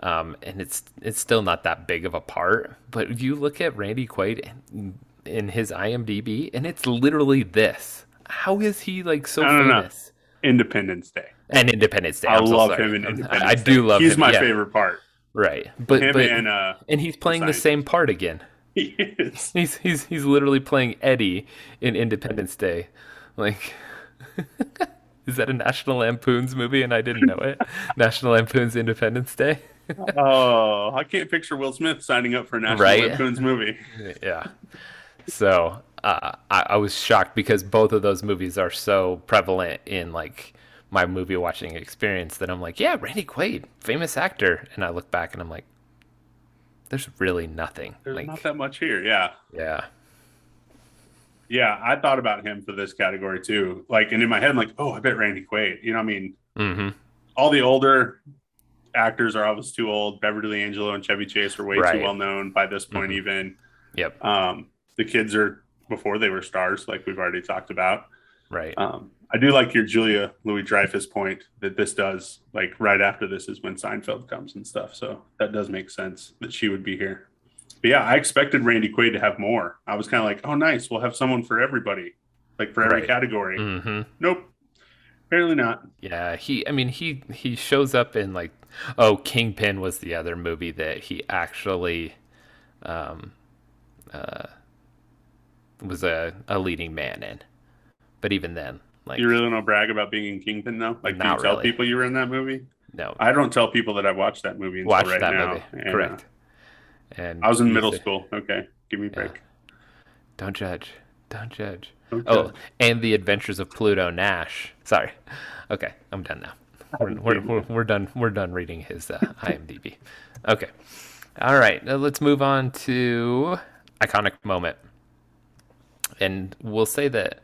Um, and it's it's still not that big of a part. But you look at Randy Quaid in, in his IMDb, and it's literally this. How is he like so I know. famous? Independence Day. And Independence Day. I I'm love sorry. him in I- Independence I, Day. do love him. He's him. my yeah. favorite part. Right, but Him but and uh, and he's playing the scientist. same part again. he is. He's he's he's literally playing Eddie in Independence Day. Like, is that a National Lampoon's movie and I didn't know it? National Lampoon's Independence Day. Oh, I can't picture Will Smith signing up for a National Right? Lampoon's movie. yeah. So uh, I, I was shocked because both of those movies are so prevalent in like my movie watching experience that I'm like, yeah, Randy Quaid, famous actor, and I look back and I'm like, there's really nothing. There's like, not that much here. Yeah. yeah, Yeah, I thought about him for this category too. Like, and in my head, I'm like, oh, I bet Randy Quaid. You know, what I mean, mm-hmm. all the older actors are obviously too old. Beverly D'Angelo and Chevy Chase are way Right. too well known by this point. Mhm. Even Yep. um, the kids are before they were stars, like we've already talked about. Right. Um, I do like your Julia Louis Dreyfus point that this does like right after this is when Seinfeld comes and stuff. So that does make sense that she would be here. But yeah, I expected Randy Quaid to have more. I was kind of like, oh, nice, we'll have someone for everybody, like for every Right. category. Mm-hmm. Nope, apparently not. Yeah, he. I mean, he he shows up in like, oh, Kingpin was the other movie that he actually, um, uh, was a a leading man in. But even then, like, You really don't brag about being in Kingpin though? Like, do you tell really. people you were in that movie? no, I don't tell people that I watched that movie until watch right that now. movie. And, uh, Correct. And I was in middle school. Okay, give me a Yeah. break. Don't judge. Don't judge. Don't Oh, judge. and the Adventures of Pluto Nash. Sorry. Okay, I'm done now. We're, we're, we're, we're done. We're done reading his uh, IMDb. Okay. All right. Now let's move on to iconic moment. And we'll say that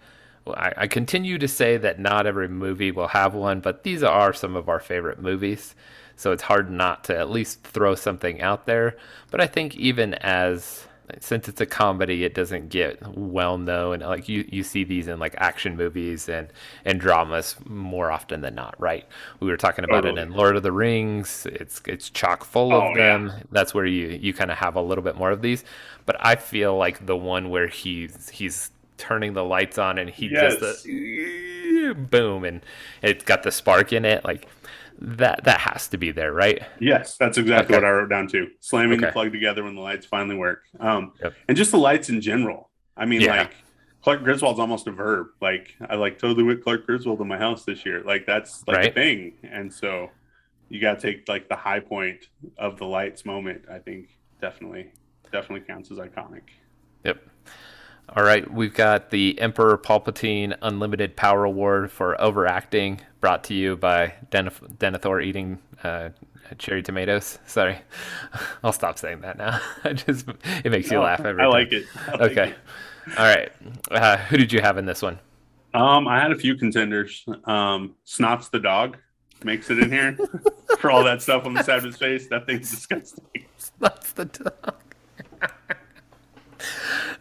I, continue to say that not every movie will have one, but these are some of our favorite movies. So it's hard not to at least throw something out there. But I think even as since it's a comedy, it doesn't get well known. Like you, you see these in like action movies and and dramas more often than not, right? We were talking about Totally. it in Lord of the Rings. It's it's chock full of Oh, yeah. them. That's where you you kind of have a little bit more of these. But I feel like the one where he's he's turning the lights on and he Yes. does the boom and it's got the spark in it like that that has to be there right Yes, that's exactly Okay. what I wrote down too. Slamming the plug together when the lights finally work. Um, Yep. and just the lights in general. I mean, Yeah. like Clark Griswold's almost a verb. Like I like totally with Clark Griswold in my house this year. Like that's like a thing. And so you got to take like the high point of the lights moment. I think definitely, definitely counts as iconic. yep all right we've got the emperor palpatine unlimited power award for overacting brought to you by Deneth- denethor eating uh, cherry tomatoes sorry i'll stop saying that now i just it makes you Oh, laugh every I time like it. I like okay it. all right uh, who did you have in this one Um, I had a few contenders. Um, Snots the dog makes it in here for all that stuff on the side of his face. That thing's disgusting. That's the dog.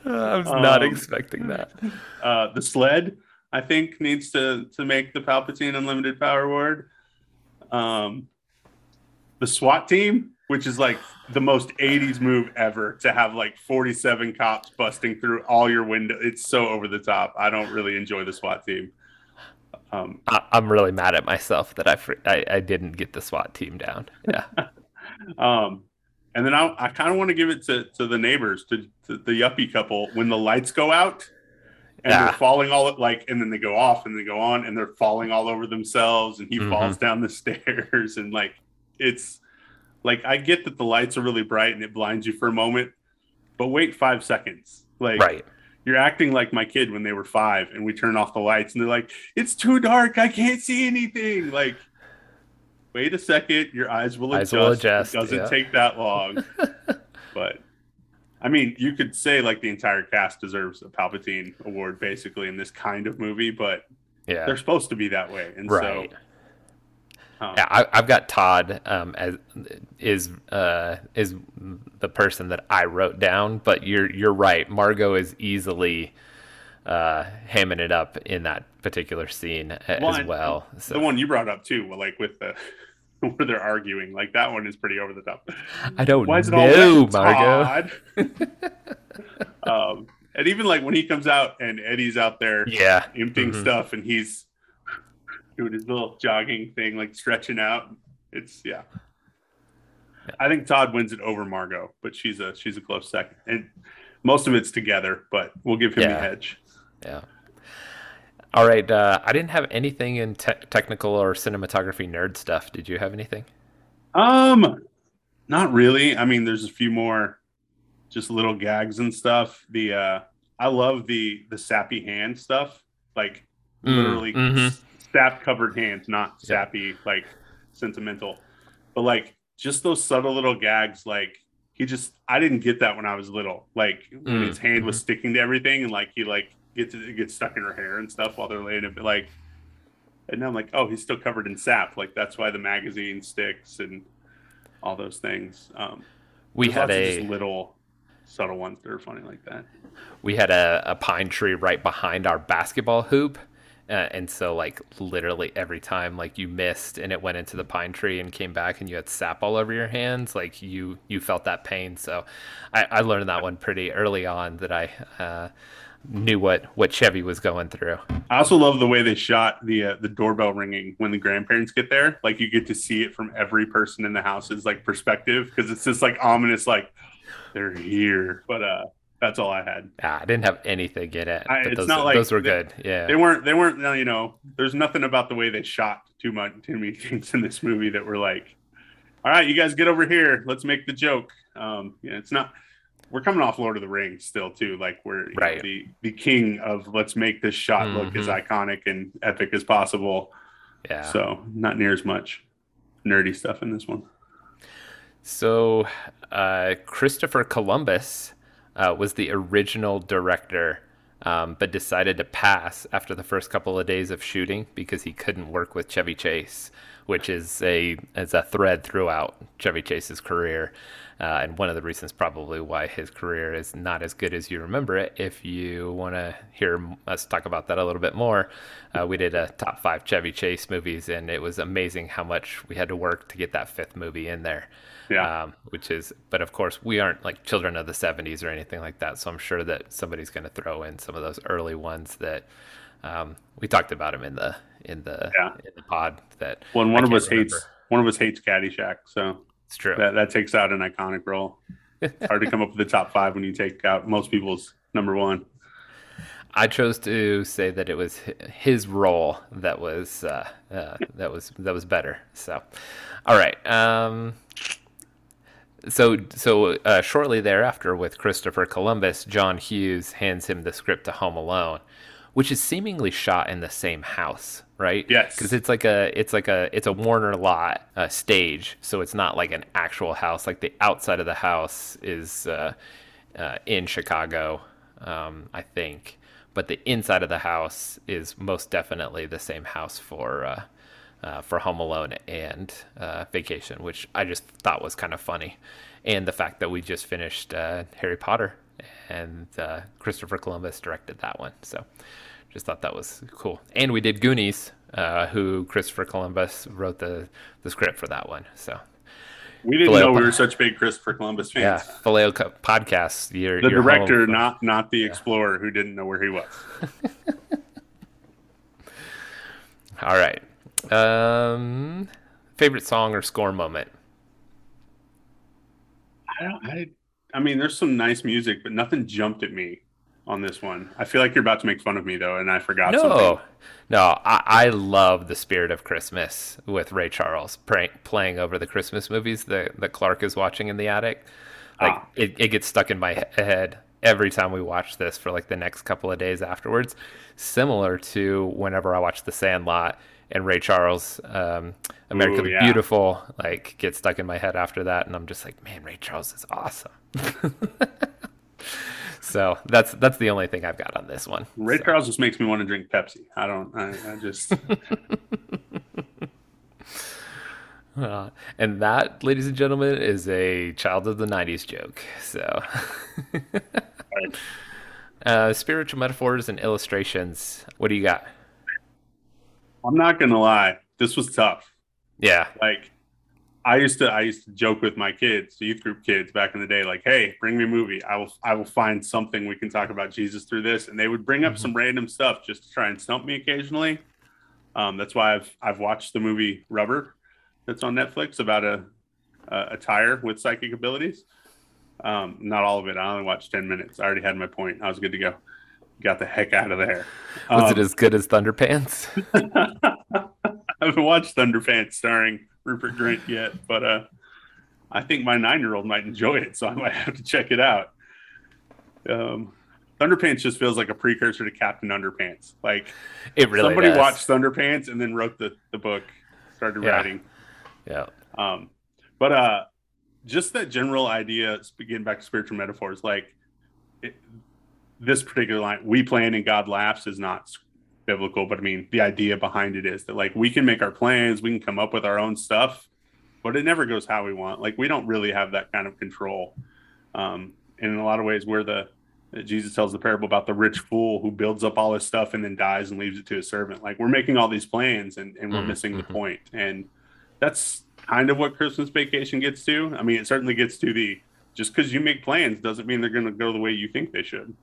I was not Um, expecting that. Uh, the sled, I think, needs to to make the Palpatine Unlimited Power Award. Um, the SWAT team, which is like the most '80s move ever, to have like 47 cops busting through all your window. It's so over the top. I don't really enjoy the SWAT team. Um, I, I'm really mad at myself that I, fr- I I didn't get the SWAT team down. Yeah, um, and then I, I kind of want to give it to, to the neighbors, to, to the yuppie couple, when the lights go out and Yeah. they're falling all like, and then they go off and they go on and they're falling all over themselves, and he Mhm. falls down the stairs, and like it's like I get that the lights are really bright and it blinds you for a moment, but wait five seconds, like right. you're acting like my kid when they were five and we turn off the lights and they're like, it's too dark. I can't see anything. Like, wait a second. Your eyes will Eyes adjust. will adjust, It doesn't yeah. take that long. but I mean, you could say like the entire cast deserves a Palpatine award basically in this kind of movie, but Yeah, they're supposed to be that way. And right. so, um, Yeah, I, I've got Todd um, as is uh, is the person that I wrote down, but you're you're right. Margot is easily uh, hamming it up in that particular scene Well, as well. So the one you brought up too, like with the where they're arguing, like that one is pretty over the top. I don't Why is it know, all Todd? um, and even like when he comes out and Eddie's out there Yeah, emptying Mhm. stuff and he's doing his little jogging thing, like stretching out. It's yeah. I think Todd wins it over Margot, but she's a she's a close second. And most of it's together, but we'll give him the edge. Yeah. All right, uh, I didn't have anything in te- technical or cinematography nerd stuff. Did you have anything? Um, not really. I mean, there's a few more just little gags and stuff. The uh I love the the sappy hand stuff. Like Mm, literally mhm. sap covered hands, not Yeah. sappy, like sentimental. But like just those subtle little gags, like he just I didn't get that when I was little. Like Mm, his hand was sticking to everything and like he like gets it gets stuck in her hair and stuff while they're laying it but like and now I'm like, oh, he's still covered in sap. Like that's why the magazine sticks and all those things. Um We had a little subtle ones that are funny like that. we had a, a pine tree right behind our basketball hoop uh, and so like literally every time like you missed and it went into the pine tree and came back and you had sap all over your hands like you you felt that pain so i, I learned that one pretty early on that i uh, knew what what chevy was going through I also love the way they shot the uh, the doorbell ringing when the grandparents get there. Like you get to see it from every person in the house's like perspective because it's just like ominous, like they're here. But uh, that's all I had. ah, i didn't have anything in it I- but it's those, not like those were they- good yeah They weren't. They weren't. You know, there's nothing about the way they shot too much, too many things in this movie that were like, all right, you guys get over here. Let's make the joke. Um, yeah, it's not. We're coming off Lord of the Rings still too. Like we're right. the the king of let's make this shot mm-hmm. look as mm-hmm. iconic and epic as possible. Yeah. So not near as much nerdy stuff in this one. So uh, Christopher Columbus uh, was the original director, um, but decided to pass after the first couple of days of shooting because he couldn't work with Chevy Chase, which is a is a thread throughout Chevy Chase's career. Uh, and one of the reasons probably why his career is not as good as you remember it. If you want to hear us talk about that a little bit more, uh, we did a top five Chevy Chase movies, and it was amazing how much we had to work to get that fifth movie in there. Yeah. Um, which is, but of course, we aren't like children of the 70s or anything like that. So I'm sure that somebody's going to throw in some of those early ones that um, we talked about them in the in the yeah. in the pod. That well, one of us remember. hates one of us hates Caddyshack, so it's true. That that takes out an iconic role. It's hard to come up with the top five when you take out most people's number one. I chose to say that it was his role that was uh, uh, that was that was better. So, all right. Um, so so uh, shortly thereafter, with Christopher Columbus, John Hughes hands him the script to Home Alone, which is seemingly shot in the same house, right? Yes. Because it's like a it's like a it's a Warner lot uh, stage, so it's not like an actual house. Like the outside of the house is uh, uh, in Chicago, um, I think, but the inside of the house is most definitely the same house for. Uh, uh, for Home Alone and uh, Vacation, which I just thought was kind of funny, and the fact that we just finished Harry Potter and uh, Christopher Columbus directed that one. So just thought that was cool. And we did Goonies, uh, who Christopher Columbus wrote the the script for that one. So we didn't know we were such big Christopher Columbus fans. Yeah, Phileo podcast. You're, the you're director, not not the yeah. explorer who didn't know where he was. All right. Um, favorite song or score moment? I don't. I I mean, there's some nice music, but nothing jumped at me on this one. I feel like you're about to make fun of me though, and I forgot. No, something. no, I, I love the spirit of Christmas with Ray Charles pray, playing over the Christmas movies that that Clark is watching in the attic. Like ah. it, it gets stuck in my head every time we watch this for like the next couple of days afterwards. Similar to whenever I watch The Sandlot and Ray Charles, um, America Ooh, the yeah. Beautiful, like get stuck in my head after that, and I'm just like, man, Ray Charles is awesome. so that's that's the only thing I've got on this one. Ray so. Charles just makes me want to drink Pepsi. I don't. I, I just. Uh, and that, ladies and gentlemen, is a child of the 90s joke. So, right. uh, spiritual metaphors and illustrations. What do you got? I'm not going to lie. This was tough. Yeah. Like, I used to I used to joke with my kids, youth group kids back in the day, like, "Hey, bring me a movie. I will I will find something we can talk about Jesus through this." And they would bring up mm-hmm. some random stuff just to try and stump me occasionally. Um, that's why I've I've watched the movie Rubber, that's on Netflix about a a, a tire with psychic abilities. Um, not all of it. I only watched ten minutes. I already had my point. I was good to go. Got the heck out of there. Was um, it as good as Thunderpants? I haven't watched Thunderpants starring Rupert Grint yet, but uh, I think my nine year old might enjoy it, so I might have to check it out. Um, Thunderpants just feels like a precursor to Captain Underpants. Like it really somebody does. watched Thunderpants and then wrote the, the book, started yeah. writing. Yeah. Um, but uh, just that general idea, getting back to spiritual metaphors, like it, this particular line, "We plan and God laughs," is not biblical, but I mean, the idea behind it is that like we can make our plans, we can come up with our own stuff, but it never goes how we want. Like we don't really have that kind of control. Um, and in a lot of ways, we're the Jesus tells the parable about the rich fool who builds up all his stuff and then dies and leaves it to his servant. Like we're making all these plans and, and we're mm-hmm. missing the point. And that's kind of what Christmas vacation gets to. I mean, it certainly gets to the just because you make plans doesn't mean they're going to go the way you think they should.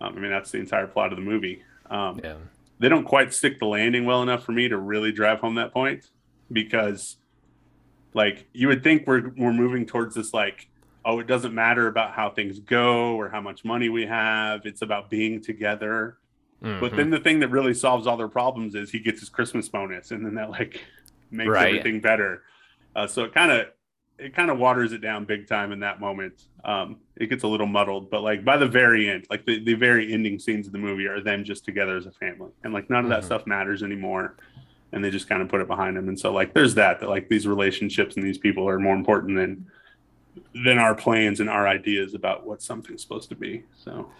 Um, I mean, that's the entire plot of the movie. Um, yeah they don't quite stick the landing well enough for me to really drive home that point because like you would think we're we're moving towards this like oh it doesn't matter about how things go or how much money we have it's about being together mm-hmm. but then the thing that really solves all their problems is he gets his christmas bonus and then that like makes right. everything better uh, so it kind of it kind of waters it down big time in that moment. Um, it gets a little muddled, but like by the very end, like the, the very ending scenes of the movie are them just together as a family, and like none of that mm-hmm. stuff matters anymore, and they just kind of put it behind them. And so like there's that that like these relationships and these people are more important than than our plans and our ideas about what something's supposed to be. So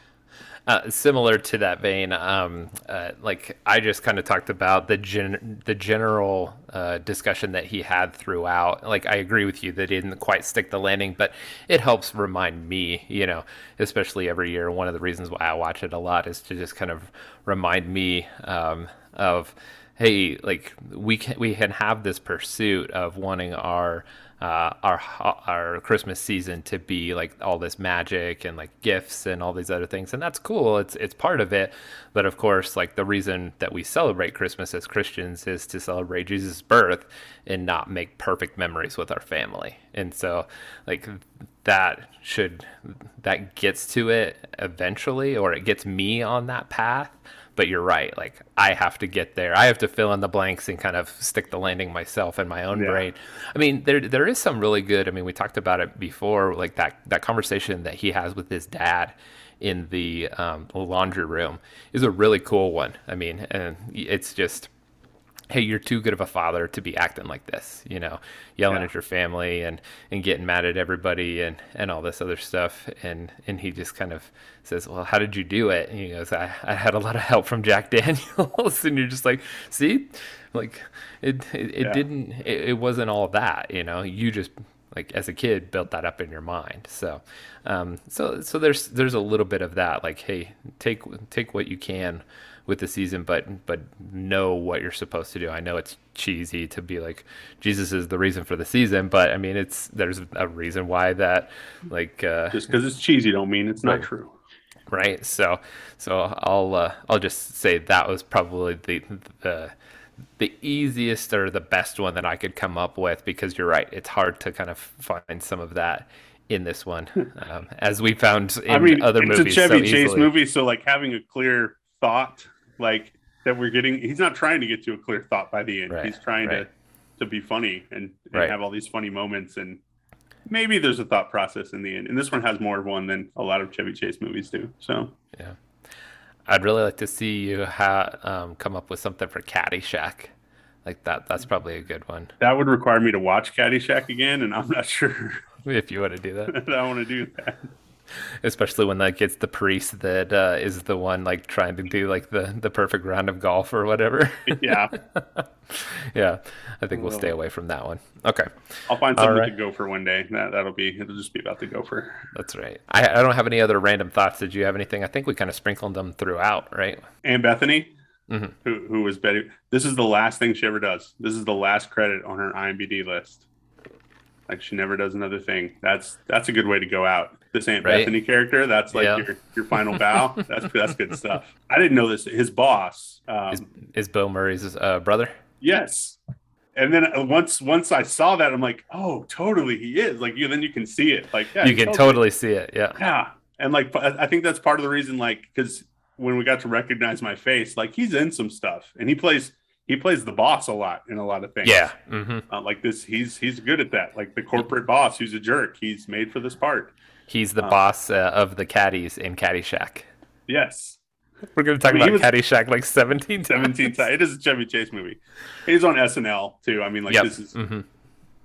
uh, similar to that vein, um, uh, like I just kind of talked about the gen- the general uh, discussion that he had throughout. Like I agree with you that it didn't quite stick the landing, but it helps remind me, you know, especially every year. One of the reasons why I watch it a lot is to just kind of remind me um, of, hey, like we can we can have this pursuit of wanting our uh, our our Christmas season to be like all this magic and like gifts and all these other things, and that's cool. It's it's part of it, but of course, like the reason that we celebrate Christmas as Christians is to celebrate Jesus' birth and not make perfect memories with our family. And so, like that should that gets to it eventually, or it gets me on that path but you're right. Like I have to get there. I have to fill in the blanks and kind of stick the landing myself in my own yeah. brain. I mean, there there is some really good. I mean, we talked about it before, like that that conversation that he has with his dad in the um, laundry room is a really cool one. I mean, and it's just hey, you're too good of a father to be acting like this, you know, yelling yeah. at your family and, and getting mad at everybody and, and all this other stuff. And, and he just kind of says, well, how did you do it? And he goes, I, I had a lot of help from Jack Daniels. and you're just like, see, like it, it, it yeah. didn't, it, it wasn't all that, you know, you just like as a kid built that up in your mind. So, um, so, so there's, there's a little bit of that, like, Hey, take, take what you can, with the season, but but know what you're supposed to do. I know it's cheesy to be like Jesus is the reason for the season, but I mean it's there's a reason why that like uh, just because it's cheesy don't mean it's not true. Right. So so I'll uh, I'll just say that was probably the the the easiest or the best one that I could come up with because you're right. It's hard to kind of find some of that in this one, um, as we found in I mean, other it's movies. It's a Chevy so Chase movie, so like having a clear thought like that we're getting he's not trying to get to a clear thought by the end. Right, he's trying right. to to be funny and, and right. have all these funny moments. And maybe there's a thought process in the end. And this one has more of one than a lot of chevy chase movies do. So yeah. I'd really like to see you ha- um, come up with something for caddyshack. Like that that's probably a good one. That would require me to watch caddyshack again and i'm not sure if you want to do that. i don't want to do that especially when that gets the priest that uh, is the one like trying to do like the the perfect round of golf or whatever. Yeah, yeah. I think we'll stay away from that one. Okay, I'll find something right. to go for one day. That that'll be it'll just be about the gopher. That's right. I I don't have any other random thoughts. Did you have anything? I think we kind of sprinkled them throughout, right? And Bethany. Mm-hmm. Who, who was Betty? This is the last thing she ever does. This is the last credit on her IMDb list. Like she never does another thing. That's that's a good way to go out. This Aunt right? Bethany character. That's like yeah. your your final bow. that's that's good stuff. I didn't know this. His boss um, is, is Bill Murray's uh, brother. Yes. And then uh, once once I saw that, I'm like, oh, totally, he is. Like you, then you can see it. Like yeah, you can totally. totally see it. Yeah. Yeah. And like I think that's part of the reason. Like because when we got to recognize my face, like he's in some stuff, and he plays he plays the boss a lot in a lot of things. Yeah, mm-hmm. uh, like this, he's he's good at that. Like the corporate boss who's a jerk. He's made for this part. He's the um, boss uh, of the caddies in Caddyshack. Yes, we're going to talk I mean, about was, Caddyshack like seventeen times. Seventeen times. It is a Chevy Chase movie. He's on SNL too. I mean, like yep. this is. Mm-hmm.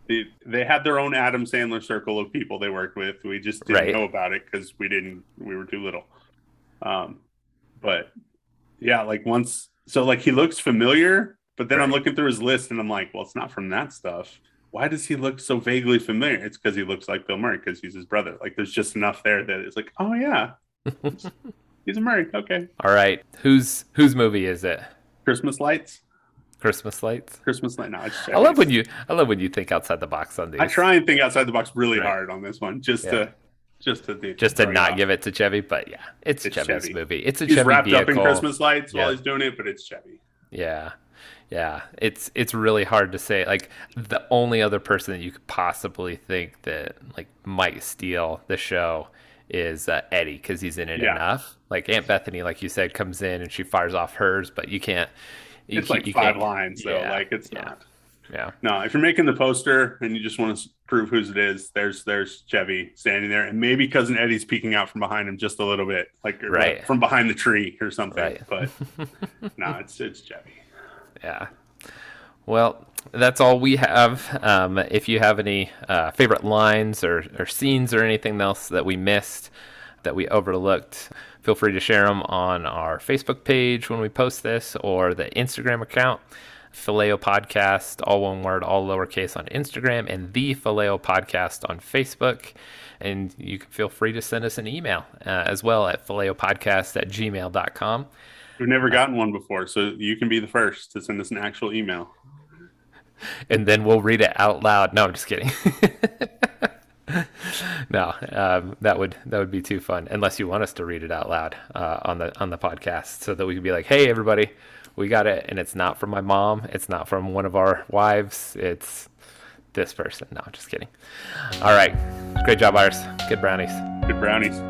They, they had their own Adam Sandler circle of people they worked with. We just didn't right. know about it because we didn't. We were too little. Um, but yeah, like once so like he looks familiar, but then right. I'm looking through his list and I'm like, well, it's not from that stuff. Why does he look so vaguely familiar? It's because he looks like Bill Murray because he's his brother. Like there's just enough there that it's like, oh yeah, he's a Murray. Okay. All right. Whose whose movie is it? Christmas Lights. Christmas lights. Christmas light. No, I love when you. I love when you think outside the box on these. I try and think outside the box really right. hard on this one, just yeah. to just to just to not off. give it to Chevy. But yeah, it's, it's Chevy's Chevy. movie. It's a he's Chevy wrapped vehicle. up in Christmas lights yeah. while he's doing it, but it's Chevy. Yeah, yeah. It's it's really hard to say. Like the only other person that you could possibly think that like might steal the show is uh, Eddie because he's in it yeah. enough. Like Aunt Bethany, like you said, comes in and she fires off hers, but you can't. You, it's like you five lines though. Yeah, like it's not. Yeah. No, if you're making the poster and you just want to prove whose it is, there's there's Chevy standing there, and maybe cousin Eddie's peeking out from behind him just a little bit, like right. from behind the tree or something. Right. But no, it's it's Chevy. Yeah. Well, that's all we have. Um, if you have any uh, favorite lines or, or scenes or anything else that we missed, that we overlooked, feel free to share them on our Facebook page when we post this or the Instagram account. Phileo Podcast, all one word, all lowercase on Instagram, and the Phileo Podcast on Facebook. And you can feel free to send us an email uh, as well at phileopodcast at gmail.com. We've never gotten one before, so you can be the first to send us an actual email. And then we'll read it out loud. No, I'm just kidding. no, um, that would that would be too fun. Unless you want us to read it out loud uh, on the on the podcast, so that we can be like, "Hey, everybody, we got it," and it's not from my mom. It's not from one of our wives. It's this person. No, just kidding. All right, great job, Iris. Good brownies. Good brownies.